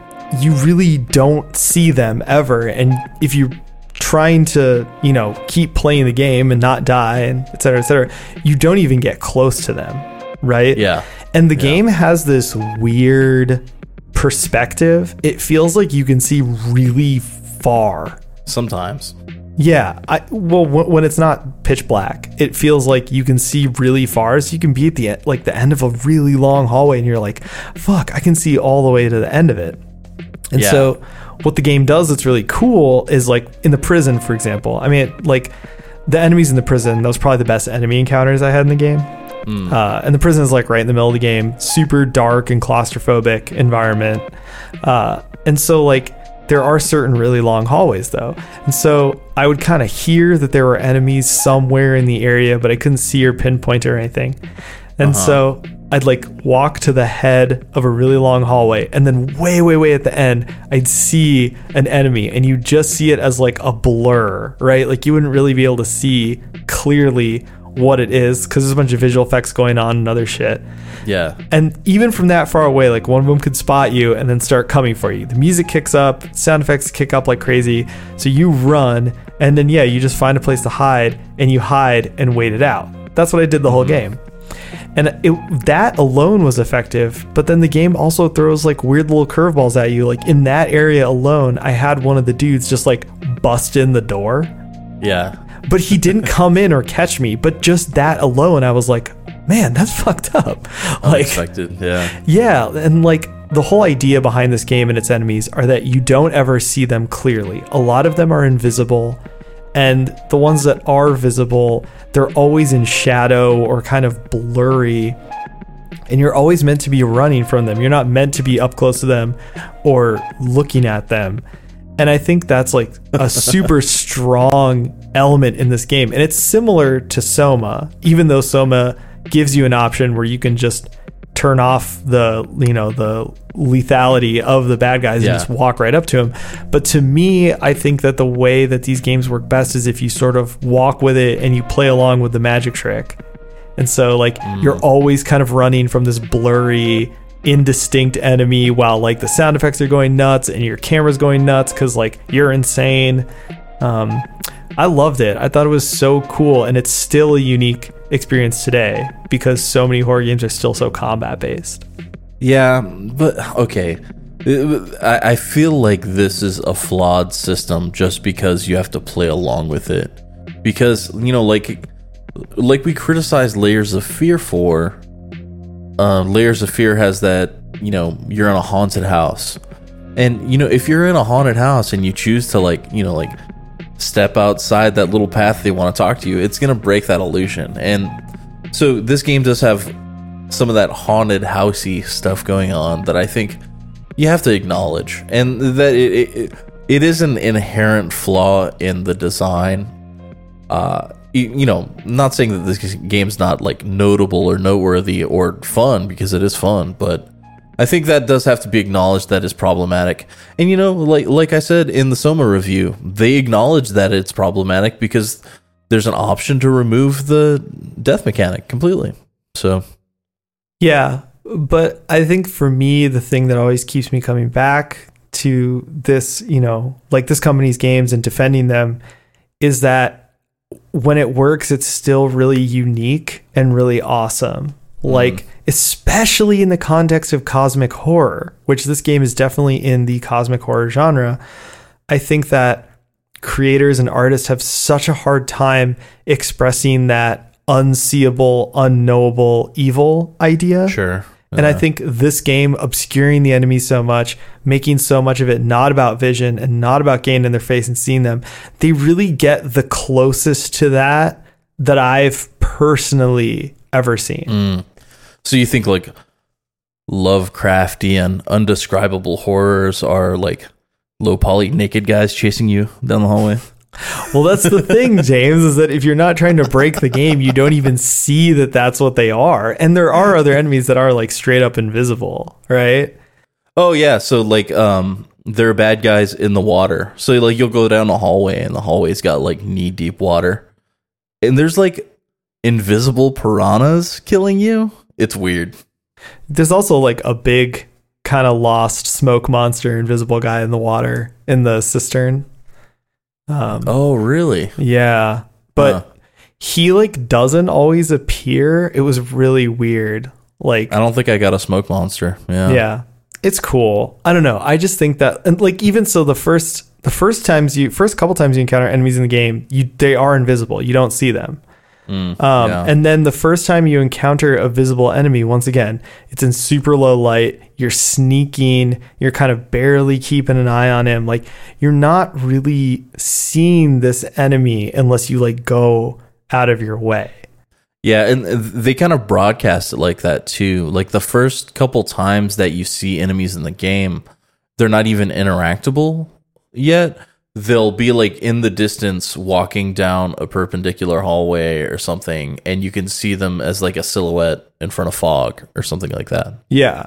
you really don't see them ever, and if you're trying to, you know, keep playing the game and not die, and et cetera, et cetera, you don't even get close to them, right? Yeah. And the game has this weird perspective. It feels like you can see really far Sometimes. yeah, I well w- when it's not pitch black, it feels like you can see really far. So you can be at the like the end of a really long hallway, and you're like, "Fuck, I can see all the way to the end of it." And Yeah. so, what the game does that's really cool is like in the prison, for example. I mean, like the enemies in the prison. That was probably the best enemy encounters I had in the game. Uh, and the prison is like right in the middle of the game, super dark and claustrophobic environment. Uh, and so like there are certain really long hallways though. And so I would kind of hear that there were enemies somewhere in the area, but I couldn't see or pinpoint or anything. And so I'd like walk to the head of a really long hallway, and then way, way, way at the end, I'd see an enemy, and you just see it as like a blur, right? Like you wouldn't really be able to see clearly what it is because there's a bunch of visual effects going on and other shit. Yeah. And even from that far away, like one of them could spot you and then start coming for you. The music kicks up, sound effects kick up like crazy. So you run, and then, yeah, you just find a place to hide and you hide and wait it out. That's what I did the whole mm-hmm. game. And it, that alone was effective, but then the game also throws like weird little curveballs at you. Like in that area alone, I had one of the dudes just like bust in the door Yeah. but he didn't come in or catch me. But just that alone, I was like, man, that's fucked up. Like, Unexpected. Yeah. yeah, and like the whole idea behind this game and its enemies are that you don't ever see them clearly. A lot of them are invisible, and the ones that are visible, they're always in shadow or kind of blurry. And you're always meant to be running from them. You're not meant to be up close to them or looking at them. And I think that's like a super strong element in this game. And it's similar to Soma, even though Soma gives you an option where you can just turn off the, you know, the lethality of the bad guys Yeah. and just walk right up to them. But to me, I think that the way that these games work best is if you sort of walk with it and you play along with the magic trick. And so like you're always kind of running from this blurry indistinct enemy while like the sound effects are going nuts and your camera's going nuts cuz like you're insane. Um I loved it. I thought it was so cool and it's still a unique experience today because so many horror games are still so combat based. Yeah, but okay. I, I feel like this is a flawed system just because you have to play along with it. Because you know, like, like we criticize Layers of Fear for. Uh, Layers of Fear has that you know you're in a haunted house, and you know if you're in a haunted house and you choose to like you know like step outside that little path they want to talk to you, it's gonna break that illusion. And so this game does have some of that haunted housey stuff going on that I think you have to acknowledge, and that it, it, it is an inherent flaw in the design. Uh, you, you know, not saying that this game's not like notable or noteworthy or fun because it is fun, but I think that does have to be acknowledged that is problematic. And you know, like like I said in the Soma review, they acknowledge that it's problematic because there's an option to remove the death mechanic completely. So, Yeah, but I think for me, the thing that always keeps me coming back to this, you know, like this company's games and defending them is that when it works, it's still really unique and really awesome. Mm-hmm. Like, especially in the context of cosmic horror, which this game is definitely in the cosmic horror genre. I think that creators and artists have such a hard time expressing that unseeable, unknowable evil idea. sure. And I think this game obscuring the enemy so much, making so much of it not about vision and not about getting in their face and seeing them, they really get the closest to that that I've personally ever seen. Mm. So you think like Lovecraftian, undescribable horrors are like low poly naked guys chasing you down the hallway? Well, that's the thing, James, is that if you're not trying to break the game, you don't even see that that's what they are. And there are other enemies that are like straight up invisible, right? Oh yeah, so like um there are bad guys in the water. So like you'll go down a hallway and the hallway's got like knee deep water. And there's like invisible piranhas killing you. It's weird. There's also like a big kind of lost smoke monster, invisible guy in the water in the cistern. Um, Oh really? Yeah, but Huh. he like doesn't always appear. It was really weird. Like, I don't think I got a smoke monster. Yeah. yeah, it's cool. I don't know. I just think that, and like, even so, the first the first times you first couple times you encounter enemies in the game, you they are invisible. You don't see them. Mm, Um, yeah. And then the first time you encounter a visible enemy, once again, it's in super low light. You're sneaking. You're kind of barely keeping an eye on him. Like you're not really seeing this enemy unless you like go out of your way. Yeah, and they kind of broadcast it like that too. Like the first couple times that you see enemies in the game, they're not even interactable yet. They'll be like in the distance walking down a perpendicular hallway or something, and you can see them as like a silhouette in front of fog or something like that. Yeah.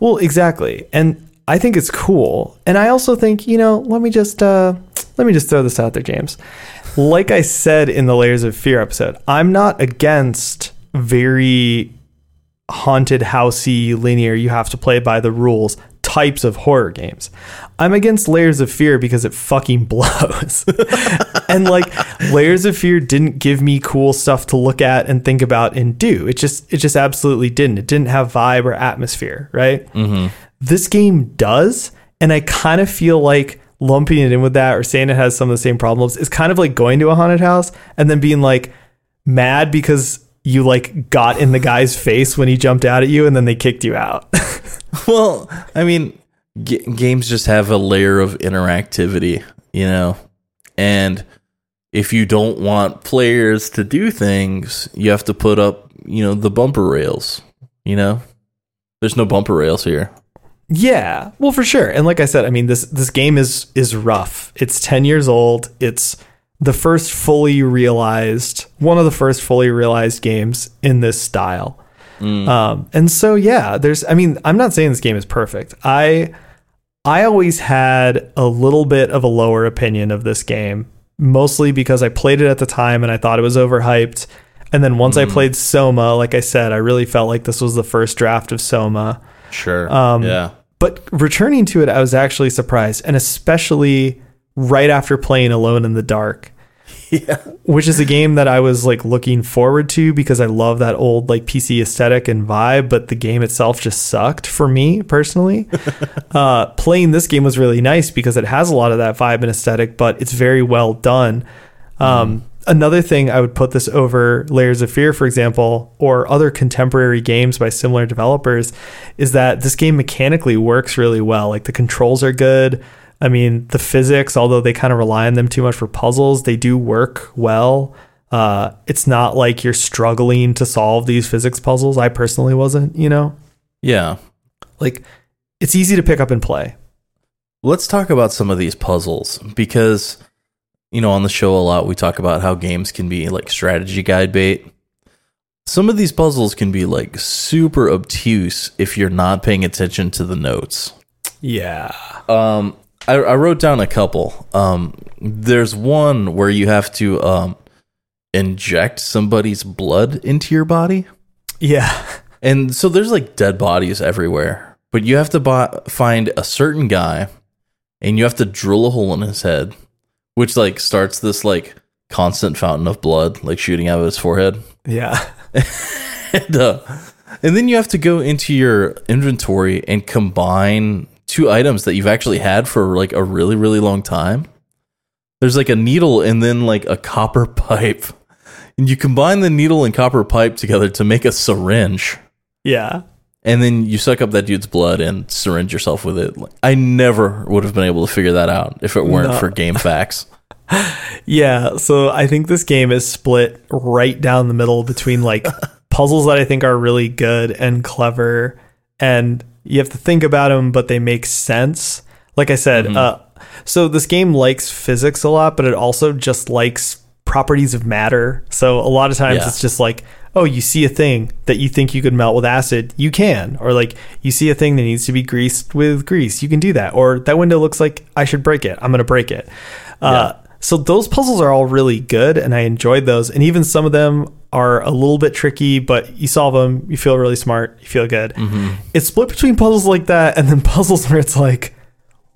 Well, exactly. And I think it's cool. And I also think, you know, let me just uh let me just throw this out there, James. Like I said in the Layers of Fear episode, I'm not against very haunted housey linear you have to play by the rules types of horror games. I'm against Layers of Fear because it fucking blows. and like Layers of Fear didn't give me cool stuff to look at and think about and do. It just it just absolutely didn't. It didn't have vibe or atmosphere, right? Mm-hmm. This game does, and I kind of feel like lumping it in with that or saying it has some of the same problems is kind of like going to a haunted house and then being like mad because you like got in the guy's face when he jumped out at you and then they kicked you out. Well, I mean, g- games just have a layer of interactivity, you know, and if you don't want players to do things, you have to put up, you know, the bumper rails. You know, there's no bumper rails here. Yeah, well, for sure. And like I said, I mean this this game is is rough. It's ten years old. It's the first fully realized one of the first fully realized games in this style. Um, and so yeah, there's. I mean, I'm not saying this game is perfect. I I always had a little bit of a lower opinion of this game, mostly because I played it at the time and I thought it was overhyped. And then once I played Soma, like I said, I really felt like this was the first draft of Soma. Sure. Um, yeah. But returning to it, I was actually surprised, and especially right after playing Alone in the Dark. Yeah. Which is a game that I was like looking forward to because I love that old like PC aesthetic and vibe, but the game itself just sucked for me personally. uh, playing this game was really nice because it has a lot of that vibe and aesthetic, but it's very well done. Um, Another thing I would put this over Layers of Fear, for example, or other contemporary games by similar developers, is that this game mechanically works really well. Like the controls are good. I mean, the physics, although they kind of rely on them too much for puzzles, they do work well. Uh, it's not like you're struggling to solve these physics puzzles. I personally wasn't, you know? Yeah. Like, it's easy to pick up and play. Let's talk about some of these puzzles because, you know, on the show a lot we talk about how games can be like strategy guide bait. Some of these puzzles can be like super obtuse if you're not paying attention to the notes. Yeah. Um, I, I wrote down a couple. Um, there's one where you have to um, inject somebody's blood into your body. Yeah. And so there's like dead bodies everywhere, but you have to buy, find a certain guy and you have to drill a hole in his head, which like starts this like constant fountain of blood like shooting out of his forehead. Yeah. and, uh, and then you have to go into your inventory and combine two items that you've actually had for like a really really long time. There's like a needle and then like a copper pipe. And you combine the needle and copper pipe together to make a syringe. Yeah. And then you suck up that dude's blood and syringe yourself with it. Like, I never would have been able to figure that out if it weren't No. for GameFAQs. Yeah, so I think this game is split right down the middle between like puzzles that I think are really good and clever, and you have to think about them, but they make sense. Like I said, uh, so this game likes physics a lot, but it also just likes properties of matter. So a lot of times Yeah. it's just like, oh, you see a thing that you think you could melt with acid, you can. Or like you see a thing that needs to be greased with grease, you can do that. Or that window looks like I should break it, I'm going to break it. Uh, so those puzzles are all really good, and I enjoyed those. And even some of them are a little bit tricky, but you solve them, you feel really smart, you feel good. Mm-hmm. It's split between puzzles like that and then puzzles where it's like,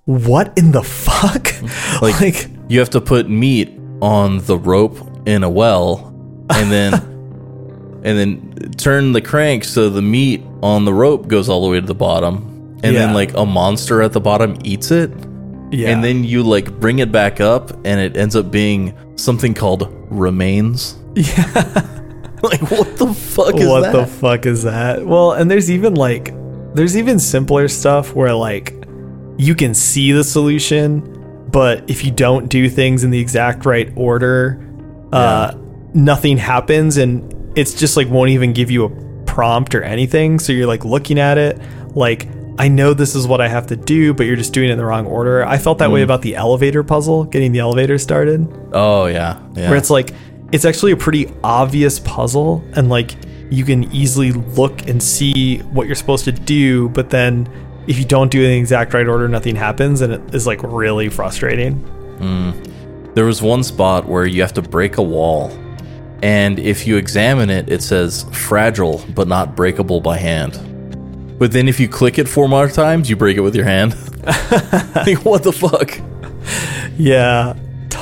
what in the fuck? Like, like you have to put meat on the rope in a well and then and then turn the crank so the meat on the rope goes all the way to the bottom. And Yeah. then like a monster at the bottom eats it. yeah. And then you like bring it back up and it ends up being something called remains. yeah. Like what the fuck is that? what that? the fuck is that? Well, and there's even like there's even simpler stuff where like you can see the solution, but if you don't do things in the exact right order, uh nothing happens and it's just like won't even give you a prompt or anything. So you're like looking at it like I know this is what I have to do, but you're just doing it in the wrong order. I felt that way about the elevator puzzle, getting the elevator started oh yeah. Yeah. where it's like it's actually a pretty obvious puzzle and like you can easily look and see what you're supposed to do but then if you don't do it in the exact right order nothing happens and it is like really frustrating hmm. There was one spot where you have to break a wall, and if you examine it, it says fragile but not breakable by hand. But then if you click it four more times, you break it with your hand. like, what the fuck? yeah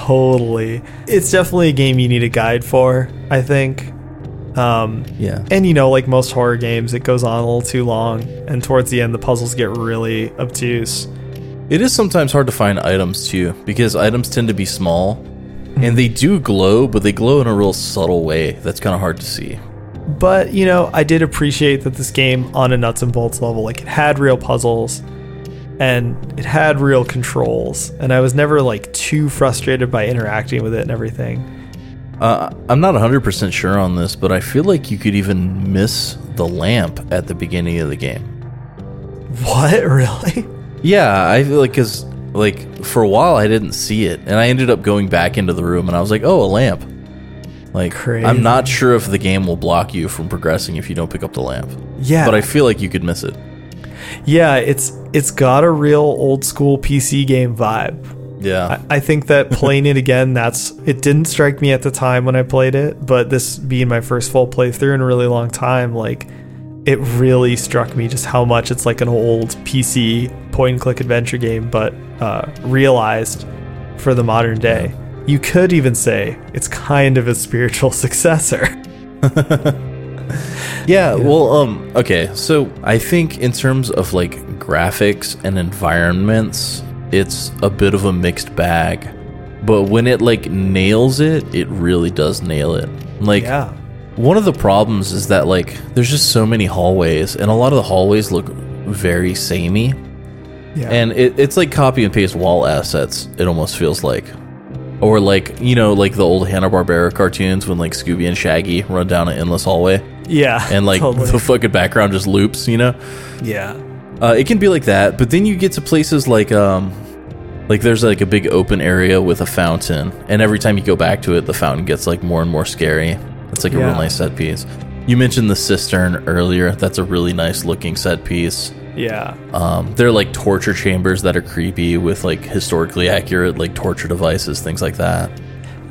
totally it's definitely a game you need a guide for i think um Yeah. and you know like most horror games it goes on a little too long and towards the end the puzzles get really obtuse It is sometimes hard to find items too, because items tend to be small, and they do glow, but they glow in a real subtle way that's kind of hard to see. But, you know, I did appreciate that this game on a nuts and bolts level, like it had real puzzles and it had real controls. And I was never like too frustrated by interacting with it and everything. Uh, I'm not 100% sure on this, but I feel like you could even miss the lamp at the beginning of the game. What? Really? Yeah, I feel like because like for a while I didn't see it, and I ended up going back into the room, and I was like, "Oh, a lamp." Like Crazy. I'm not sure if the game will block you from progressing if you don't pick up the lamp, Yeah. but I feel like you could miss it. Yeah, it's it's got a real old school PC game vibe. Yeah, I think that playing it again, that's it didn't strike me at the time when I played it, but this being my first full playthrough in a really long time, like it really struck me just how much it's like an old PC point and click adventure game, but uh, realized for the modern day. You could even say it's kind of a spiritual successor. yeah. Well, um, okay. So I think in terms of like graphics and environments, it's a bit of a mixed bag. But when it like nails it, it really does nail it. Like yeah. One of the problems is that like there's just so many hallways, and a lot of the hallways look very samey, Yeah. and it, it's like copy and paste wall assets. It almost feels like, or like you know like the old Hanna Barbera cartoons when like Scooby and Shaggy run down an endless hallway, yeah. and like totally. the fucking background just loops. You know, yeah. Uh, it can be like that, but then you get to places like um, like there's like a big open area with a fountain, and every time you go back to it, the fountain gets like more and more scary. It's like a Yeah. real nice set piece. You mentioned the cistern earlier. That's a really nice looking set piece. Yeah. Um, they're like torture chambers that are creepy with like historically accurate like torture devices, things like that.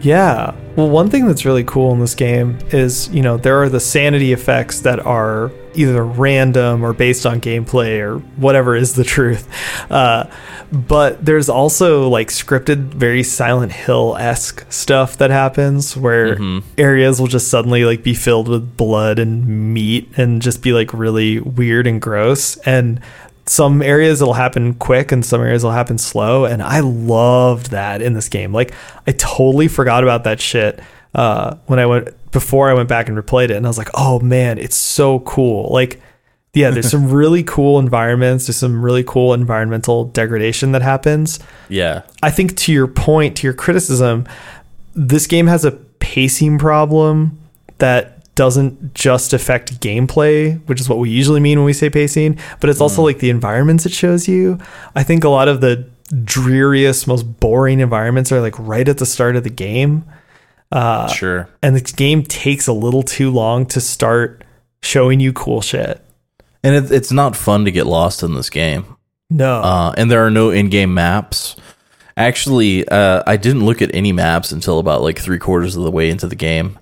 Yeah. Well, one thing that's really cool in this game is, you know, there are the sanity effects that are either random or based on gameplay or whatever is the truth. Uh, but there's also like scripted, very Silent Hill esque stuff that happens where areas will just suddenly like be filled with blood and meat and just be like really weird and gross. And some areas it'll happen quick and some areas it'll happen slow and i loved that in this game. Like i totally forgot about that shit uh, when i went before i went back and replayed it and i was like oh man it's so cool. Like yeah there's some really cool environments there's some really cool environmental degradation that happens. Yeah, I think to your point, to your criticism, this game has a pacing problem that doesn't just affect gameplay, which is what we usually mean when we say pacing, but it's also like the environments it shows you. I think a lot of the dreariest, most boring environments are like right at the start of the game. Uh, sure. and the game takes a little too long to start showing you cool shit. And it, it's not fun to get lost in this game. No. Uh, and there are no in-game maps. Actually, uh, I didn't look at any maps until about like three quarters of the way into the game.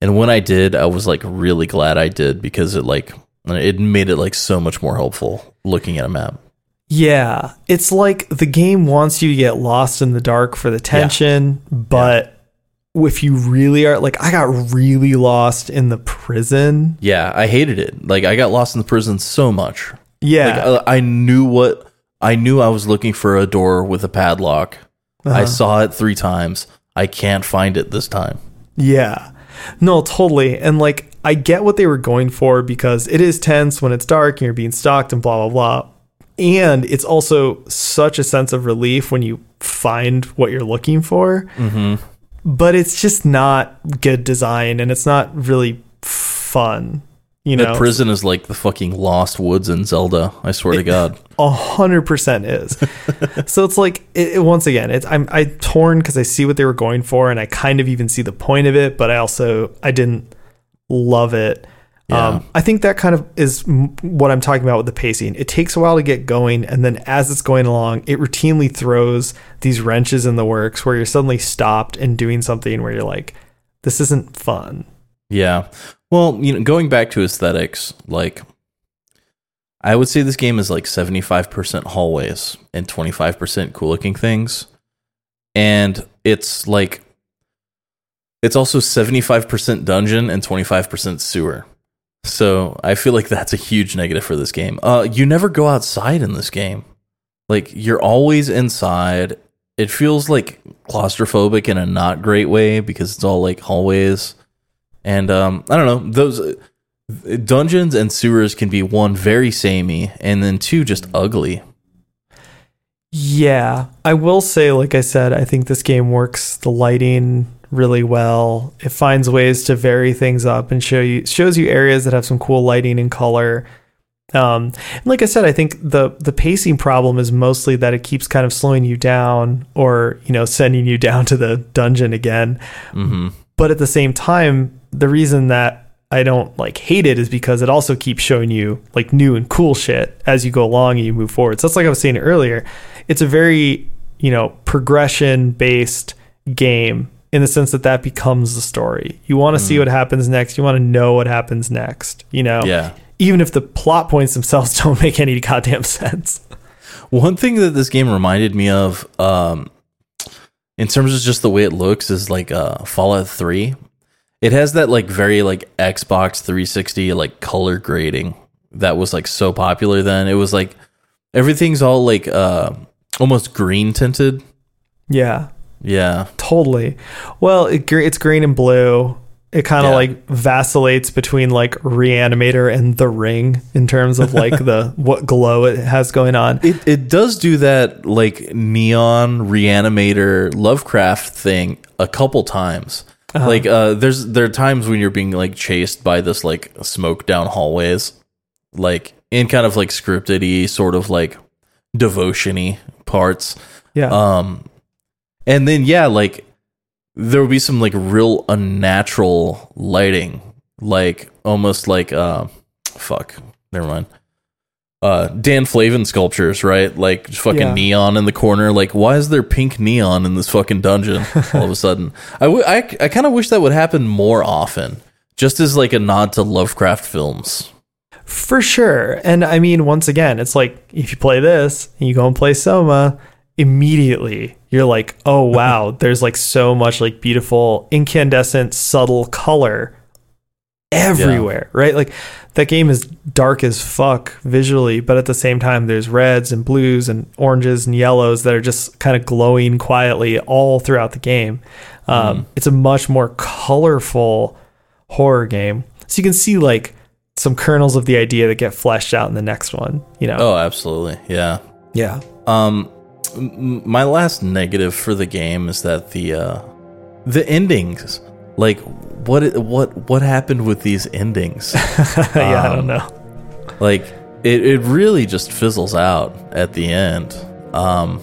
And when I did, I was like really glad I did because it like it made it like so much more helpful looking at a map. Yeah, it's like the game wants you to get lost in the dark for the tension, but if you really are like I got really lost in the prison. Yeah, I hated it. Like I got lost in the prison so much. Yeah. Like uh, I, I knew what I knew I was looking for a door with a padlock. I saw it 3 times. I can't find it this time. yeah. No, totally. And like I get what they were going for because it is tense when it's dark and you're being stalked and blah blah blah. And it's also such a sense of relief when you find what you're looking for. Mhm. But it's just not good design and it's not really fun. You know, That prison is like the fucking lost woods in Zelda. I swear to God. A hundred percent is. so it's like it, it- once again, it's I'm I torn because I see what they were going for, and I kind of even see the point of it, but I also I didn't love it. Yeah. Um, I think that kind of is m- what I'm talking about with the pacing. It takes a while to get going, and then as it's going along, it routinely throws these wrenches in the works where you're suddenly stopped and doing something where you're like, "This isn't fun." Yeah. Well, you know, going back to aesthetics, like I would say this game is like 75% hallways and 25% cool looking things. And it's like it's also 75% dungeon and 25% sewer. So, I feel like that's a huge negative for this game. Uh you never go outside in this game. Like you're always inside. It feels like claustrophobic in a not great way because it's all like hallways. And um, I don't know those uh, dungeons and sewers can be one very samey, and then two just ugly. Yeah, I will say, like I said, I think this game works the lighting really well. It finds ways to vary things up and show you shows you areas that have some cool lighting and color. Um, and like I said, I think the the pacing problem is mostly that it keeps kind of slowing you down, or you know, sending you down to the dungeon again. hmm But at the same time, the reason that I don't like hate it is because it also keeps showing you like new and cool shit as you go along and you move forward. So that's like I was saying earlier. It's a very, you know, progression based game in the sense that that becomes the story. You want to see what happens next. You want to know what happens next, you know? Yeah. Even if the plot points themselves don't make any goddamn sense. One thing that this game reminded me of, um, in terms of just the way it looks, is like uh, Fallout Three. It has that like very like Xbox 360 like color grading that was like so popular then. It was like everything's all like uh, almost green tinted. Yeah. Yeah. Totally. Well, it, it's green and blue. It kind of Yeah. like vacillates between like Reanimator and The Ring in terms of like the what glow it has going on. It it does do that like neon reanimator Lovecraft thing a couple times. Like uh there's there are times when you're being like chased by this like smoke down hallways. Like in kind of like scripted sort of like devotion-y parts. Yeah. Um, and then yeah, like there would be some like real unnatural lighting, like almost like uh, fuck, never mind. Uh, Dan Flavin sculptures, right? Like fucking Yeah. neon in the corner. Like, why is there pink neon in this fucking dungeon all of a sudden? I, w- I, I kind of wish that would happen more often, just as like a nod to Lovecraft films. For sure. And I mean, once again, it's like if you play this and you go and play Soma, immediately you're like, oh wow, there's like so much like beautiful incandescent subtle color everywhere, right? Like that game is dark as fuck visually, but at the same time there's reds and blues and oranges and yellows that are just kind of glowing quietly all throughout the game. Um, It's a much more colorful horror game. So you can see like some kernels of the idea that get fleshed out in the next one, you know. Oh, absolutely, yeah. Yeah. Um, my last negative for the game is that the uh, the endings, like what what what happened with these endings? yeah, I Um, don't know. like it, it really just fizzles out at the end. Um,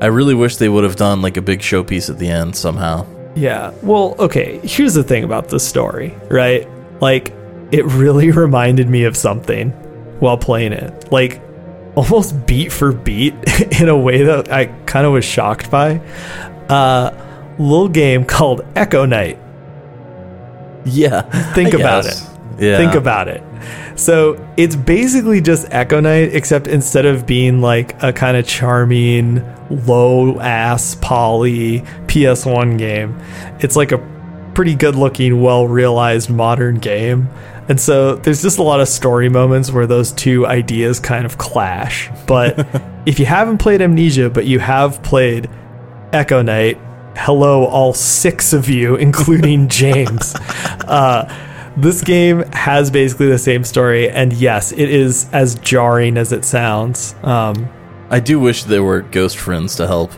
I really wish they would have done like a big showpiece at the end somehow. Yeah. Well, okay, here's the thing about this story, right? Like it really reminded me of something while playing it. Like almost beat for beat in a way that I kind of was shocked by. Uh little game called Echo Night. Yeah, Think I about guess. it. Yeah, Think about it. So it's basically just Echo Night, except instead of being like a kind of charming, low ass poly PS1 game, it's like a pretty good looking, well realized modern game. And so there's just a lot of story moments where those two ideas kind of clash. But if you haven't played Amnesia, but you have played Echo Night, hello, all six of you, including James. Uh, this game has basically the same story, and yes, it is as jarring as it sounds. Um, I do wish there were ghost friends to help.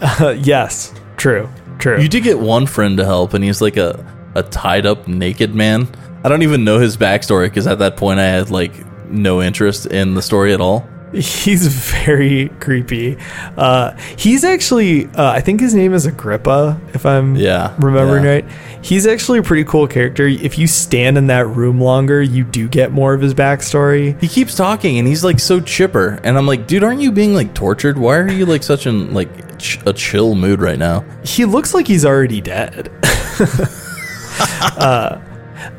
yes, true, true. You did get one friend to help, and he's like a, a tied up naked man. I don't even know his backstory because at that point I had like no interest in the story at all. He's very creepy. Uh, he's actually, uh, I think his name is Agrippa, if I'm Yeah, remembering yeah. right. He's actually a pretty cool character. If you stand in that room longer, you do get more of his backstory. He keeps talking and he's like so chipper, and I'm like, dude, aren't you being like tortured? Why are you like such in like ch- a chill mood right now? He looks like he's already dead. uh,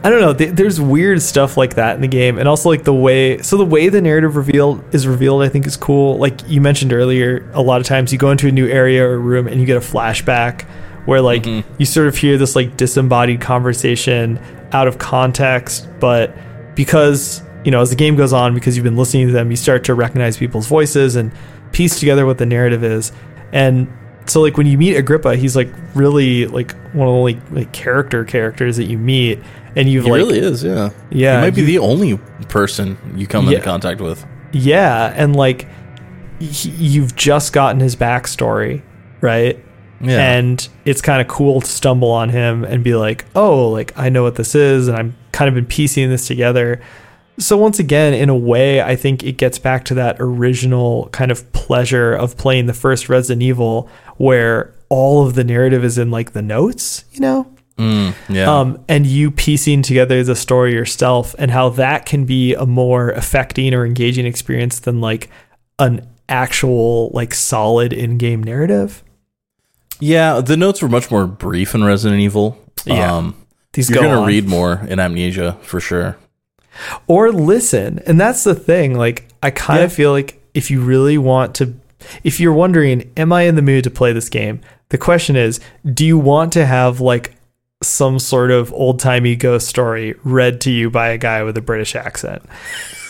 I don't know. Th- there's weird stuff like that in the game, and also like the way. So the way the narrative revealed is revealed, I think, is cool. Like you mentioned earlier, a lot of times you go into a new area or room and you get a flashback where like mm-hmm. you sort of hear this like disembodied conversation out of context, but because you know as the game goes on, because you've been listening to them, you start to recognize people's voices and piece together what the narrative is, and so like when you meet Agrippa, he's like really like one of the only like character characters that you meet, and you've He like really is, yeah. Yeah, he might be you- the only person you come Yeah. into contact with. yeah, and like he, you've just gotten his backstory, right? Yeah, And it's kind of cool to stumble on him and be like, oh, like I know what this is, and I'm kind of been piecing this together. So once again, in a way, I think it gets back to that original kind of pleasure of playing the first Resident Evil, where all of the narrative is in like the notes, you know, Mm, yeah. um, and you piecing together the story yourself, and how that can be a more affecting or engaging experience than like an actual like solid in-game narrative. yeah, the notes were much more brief in Resident Evil. Yeah. Um, These you're go gonna on. read more in Amnesia for sure. or listen. And that's the thing. Like, I kind of Yeah. feel like if you really want to, if you're wondering, am I in the mood to play this game? The question is, do you want to have like some sort of old timey ghost story read to you by a guy with a British accent?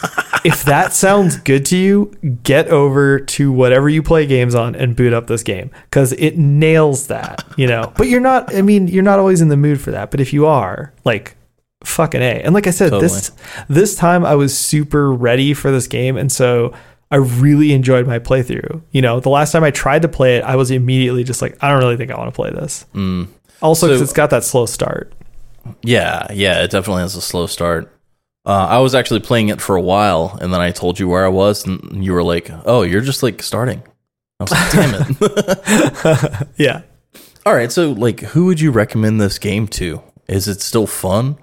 if that sounds good to you, get over to whatever you play games on and boot up this game because it nails that, you know. But you're not, I mean, you're not always in the mood for that. But if you are, like, fucking a. And like I said, this this time I was super ready for this game, and so I really enjoyed my playthrough. You know, the last time I tried to play it, I was immediately just like, I don't really think I want to play this. Mm. Also, because So- it's got that slow start. Yeah, yeah, it definitely has a slow start. Uh, I was actually playing it for a while, and then I told you where I was, and you were like, "Oh, you're just like starting." I was like, "Damn it!" Yeah. All right, so like, who would you recommend this game to? Is it still fun?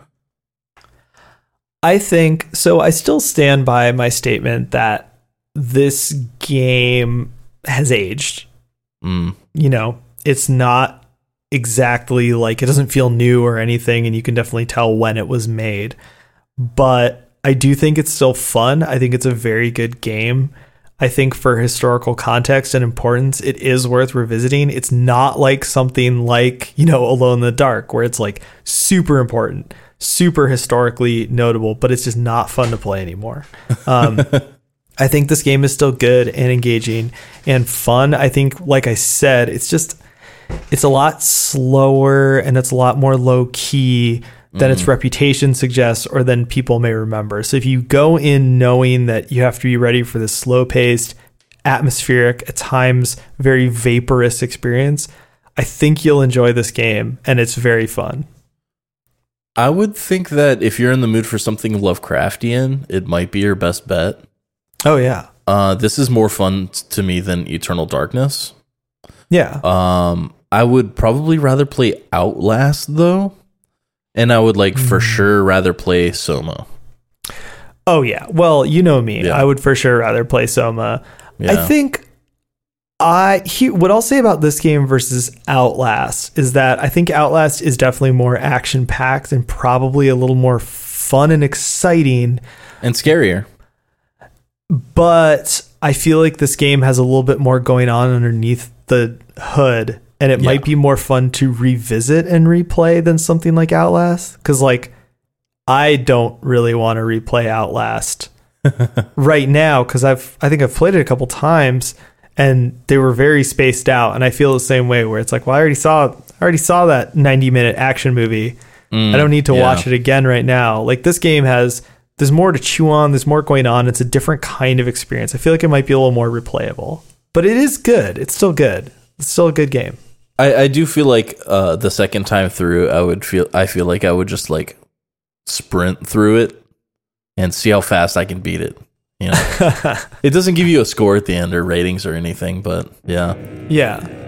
I think so. I still stand by my statement that this game has aged. Mm. You know, it's not exactly like it doesn't feel new or anything, and you can definitely tell when it was made. But I do think it's still fun. I think it's a very good game. I think for historical context and importance, it is worth revisiting. It's not like something like, you know, Alone in the Dark, where it's like super important, super historically notable, but it's just not fun to play anymore. Um, I think this game is still good and engaging and fun. I think, like I said, it's just, it's a lot slower and it's a lot more low key than its reputation suggests or than people may remember. So if you go in knowing that you have to be ready for this slow paced, atmospheric, at times very vaporous experience, I think you'll enjoy this game and it's very fun. I would think that if you're in the mood for something Lovecraftian, it might be your best bet. Oh yeah. Uh, this is more fun to me than Eternal Darkness. Yeah. Um, I would probably rather play Outlast though, and I would like for hmm. sure rather play Soma. Oh yeah. Well, you know me. Yeah. I would for sure rather play Soma. I think I he, what I'll say about this game versus Outlast is that I think Outlast is definitely more action packed and probably a little more fun and exciting, and scarier. but I feel like this game has a little bit more going on underneath the hood and it Yeah. might be more fun to revisit and replay than something like Outlast cuz like I don't really want to replay Outlast right now cuz I've I think I've played it a couple times and they were very spaced out and I feel the same way where it's like well I already saw I already saw that 90 minute action movie I don't need to Mm, yeah. watch it again right now. Like this game has there's more to chew on, there's more going on. It's a different kind of experience. I feel like it might be a little more replayable. But it is good. It's still good. It's still a good game. I, I do feel like uh, the second time through, I would feel I feel like I would just like sprint through it and see how fast I can beat it. You know, it doesn't give you a score at the end or ratings or anything, but yeah, Yeah.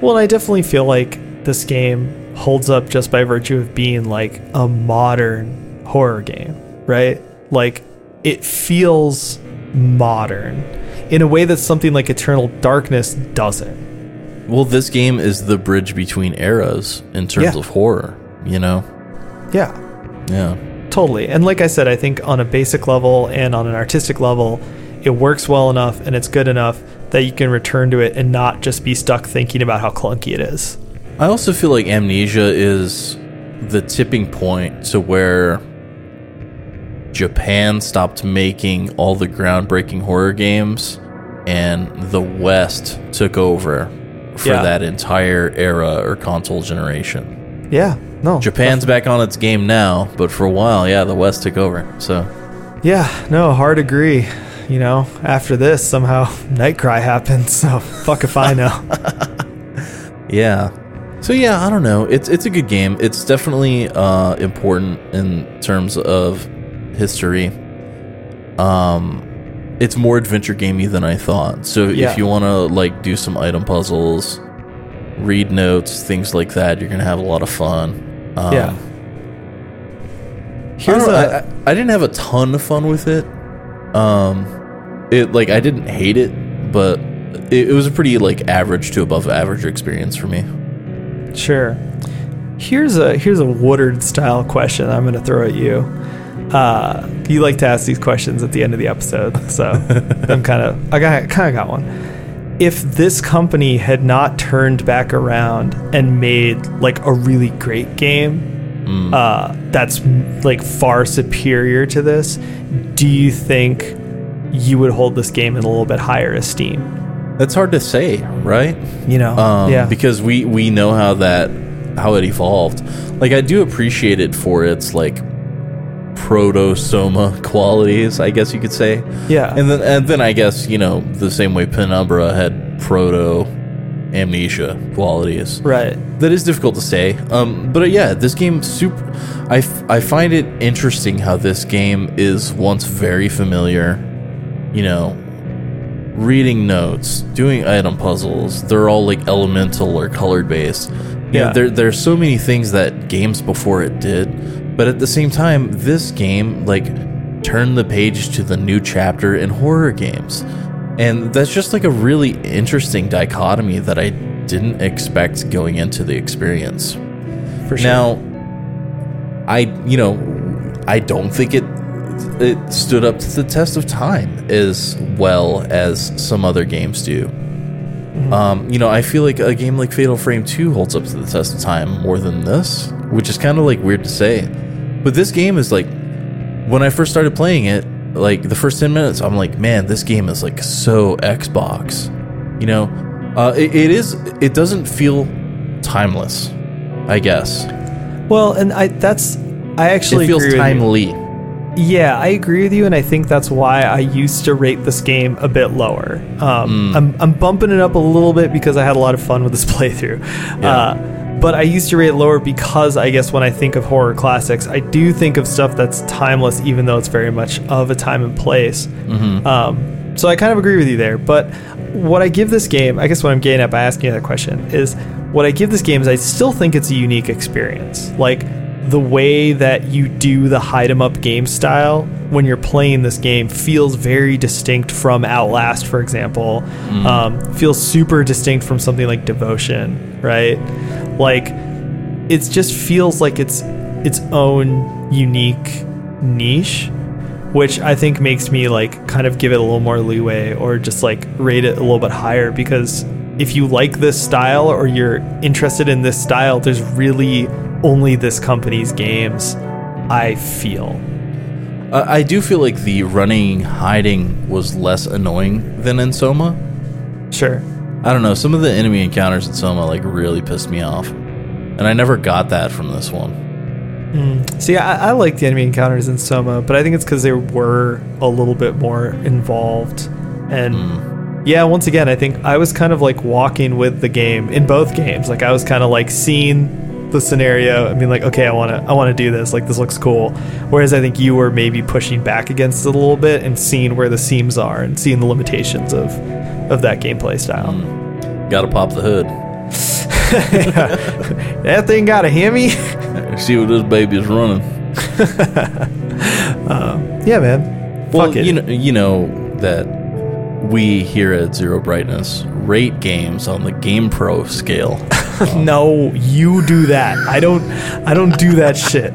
Well, I definitely feel like this game holds up just by virtue of being like a modern horror game, right? Like it feels modern in a way that something like Eternal Darkness doesn't. Well, this game is the bridge between eras in terms Yeah. of horror, you know? Yeah. Yeah. Totally. And like I said, I think on a basic level and on an artistic level, it works well enough and it's good enough that you can return to it and not just be stuck thinking about how clunky it is. I also feel like Amnesia is the tipping point to where Japan stopped making all the groundbreaking horror games and the West took over for Yeah. that entire era or console generation. Yeah. No. Japan's back on its game now, but for a while, yeah, the West took over. So, Yeah, no, hard agree. You know, after this, somehow Nightcry happened, so fuck if I know. yeah. So yeah, I don't know. It's it's a good game. It's definitely uh important in terms of history. Um it's more adventure gamey than I thought. So Yeah. if you want to like do some item puzzles, read notes, things like that, you're going to have a lot of fun. Um, yeah. Here's know, a, I, I- I didn't have a ton of fun with it. Um, it like I didn't hate it, but it, it was a pretty like average to above average experience for me. Sure. Here's a here's a Woodard style question I'm going to throw at you. Uh, you like to ask these questions at the end of the episode, so I'm kind of I got kind of got one. If this company had not turned back around and made like a really great game, uh, that's like far superior to this, do you think you would hold this game in a little bit higher esteem? That's hard to say, right? You know, Um, yeah, because we we know how that how it evolved. Like I do appreciate it for its like proto soma qualities, I guess you could say. yeah, And then and then I guess you know the same way Penumbra had proto amnesia qualities. Right. That is difficult to say. Um, but uh, yeah, this game super. I, f- I find it interesting how this game is once very familiar. You know, reading notes, doing item puzzles. They're all like elemental or colored based. Yeah. know, there there's so many things that games before it did, but at the same time, this game like turned the page to the new chapter in horror games. And that's just like a really interesting dichotomy that I didn't expect going into the experience. For sure. Now, I you know, I don't think it it stood up to the test of time as well as some other games do. Um, you know, I feel like a game like Fatal Frame 2 holds up to the test of time more than this, which is kind of like weird to say. But this game is like when I first started playing it, like the first 10 minutes, I'm like, man, this game is like so Xbox. You know, uh, it, it is, it doesn't feel timeless, I guess. well, and I that's I actually it feels agree with you. timely. Yeah, I agree with you, and I think that's why I used to rate this game a bit lower. Um, Hmm. I'm, I'm bumping it up a little bit because I had a lot of fun with this playthrough. Uh, but I used to rate it lower because I guess when I think of horror classics, I do think of stuff that's timeless, even though it's very much of a time and place. Mm-hmm. Um, so I kind of agree with you there. But what I give this game, I guess what I'm getting at by asking you that question is what I give this game is I still think it's a unique experience. Like the way that you do the hide 'em up game style when you're playing this game feels very distinct from Outlast, for example. Um, feels super distinct from something like Devotion, right? Like it just feels like it's its own unique niche which I think makes me like kind of give it a little more leeway or just like rate it a little bit higher because if you like this style or you're interested in this style, there's really only this company's games. I feel. Uh, I do feel like the running, hiding was less annoying than in Soma. Sure. I don't know. Some of the enemy encounters in Soma like really pissed me off, and I never got that from this one. See, I, I like the enemy encounters in Soma, but I think it's because they were a little bit more involved. And yeah, once again, I think I was kind of like walking with the game in both games. Like I was kind of like seeing the scenario. I mean, like, okay, I want to, I want to do this. Like this looks cool. Whereas I think you were maybe pushing back against it a little bit and seeing where the seams are and seeing the limitations of, of that gameplay style. Hmm. Gotta pop the hood. That thing got a Hemi. See what this baby is running. Um, yeah, man. Well, Fuck it. you know, you know that we here at Zero Brightness rate games on the GamePro scale. no, you do that. I don't. I don't do that shit.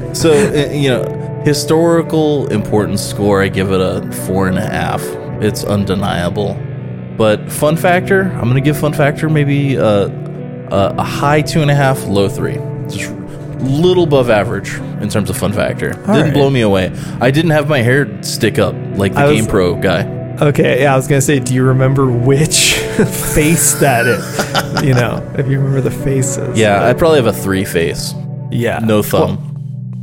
So uh, you know, historical importance score, I give it a four and a half. It's undeniable. But fun factor, I'm gonna give fun factor maybe a, a, a high two and a half, low three. Just little above average in terms of fun factor. Didn't right. blow me away. I didn't have my hair stick up like the was- GamePro guy. Okay, yeah, I was gonna say, do you remember which face that it? You know, if you remember the faces. Yeah, I probably have a three face, yeah. no thumb.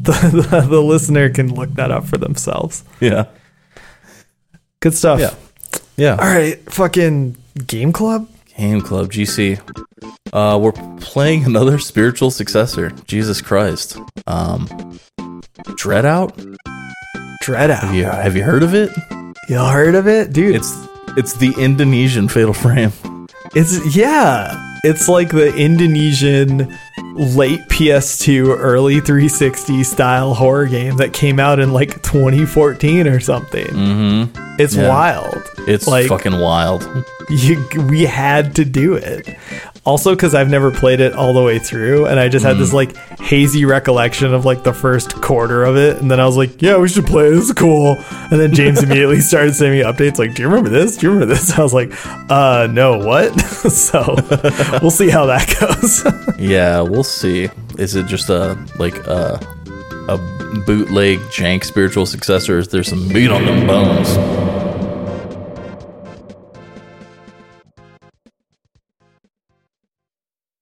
Well, the, the, the listener can look that up for themselves. yeah, Good stuff. yeah, yeah. All right, fucking game club. Game Club GC. Uh, we're playing another spiritual successor. Jesus Christ. Um, DreadOut. Dread out. Have you have you heard of it? Y'all heard of it, dude? It's it's the Indonesian Fatal Frame. It's yeah, it's like the Indonesian late PS2, early 360 style horror game that came out in like 2014 or something. Mm-hmm. It's Yeah. wild. It's Like- fucking wild. You, we had to do it. Also, because I've never played it all the way through, and I just had Mm. this like hazy recollection of like the first quarter of it, and then I was like, "Yeah, we should play. This is cool." And then James immediately started sending me updates like, "Do you remember this? Do you remember this?" I was like, "Uh, no, what?" so we'll see how that goes. Yeah, we'll see. Is it just a like a a bootleg jank spiritual successor? Is there some meat on them bones?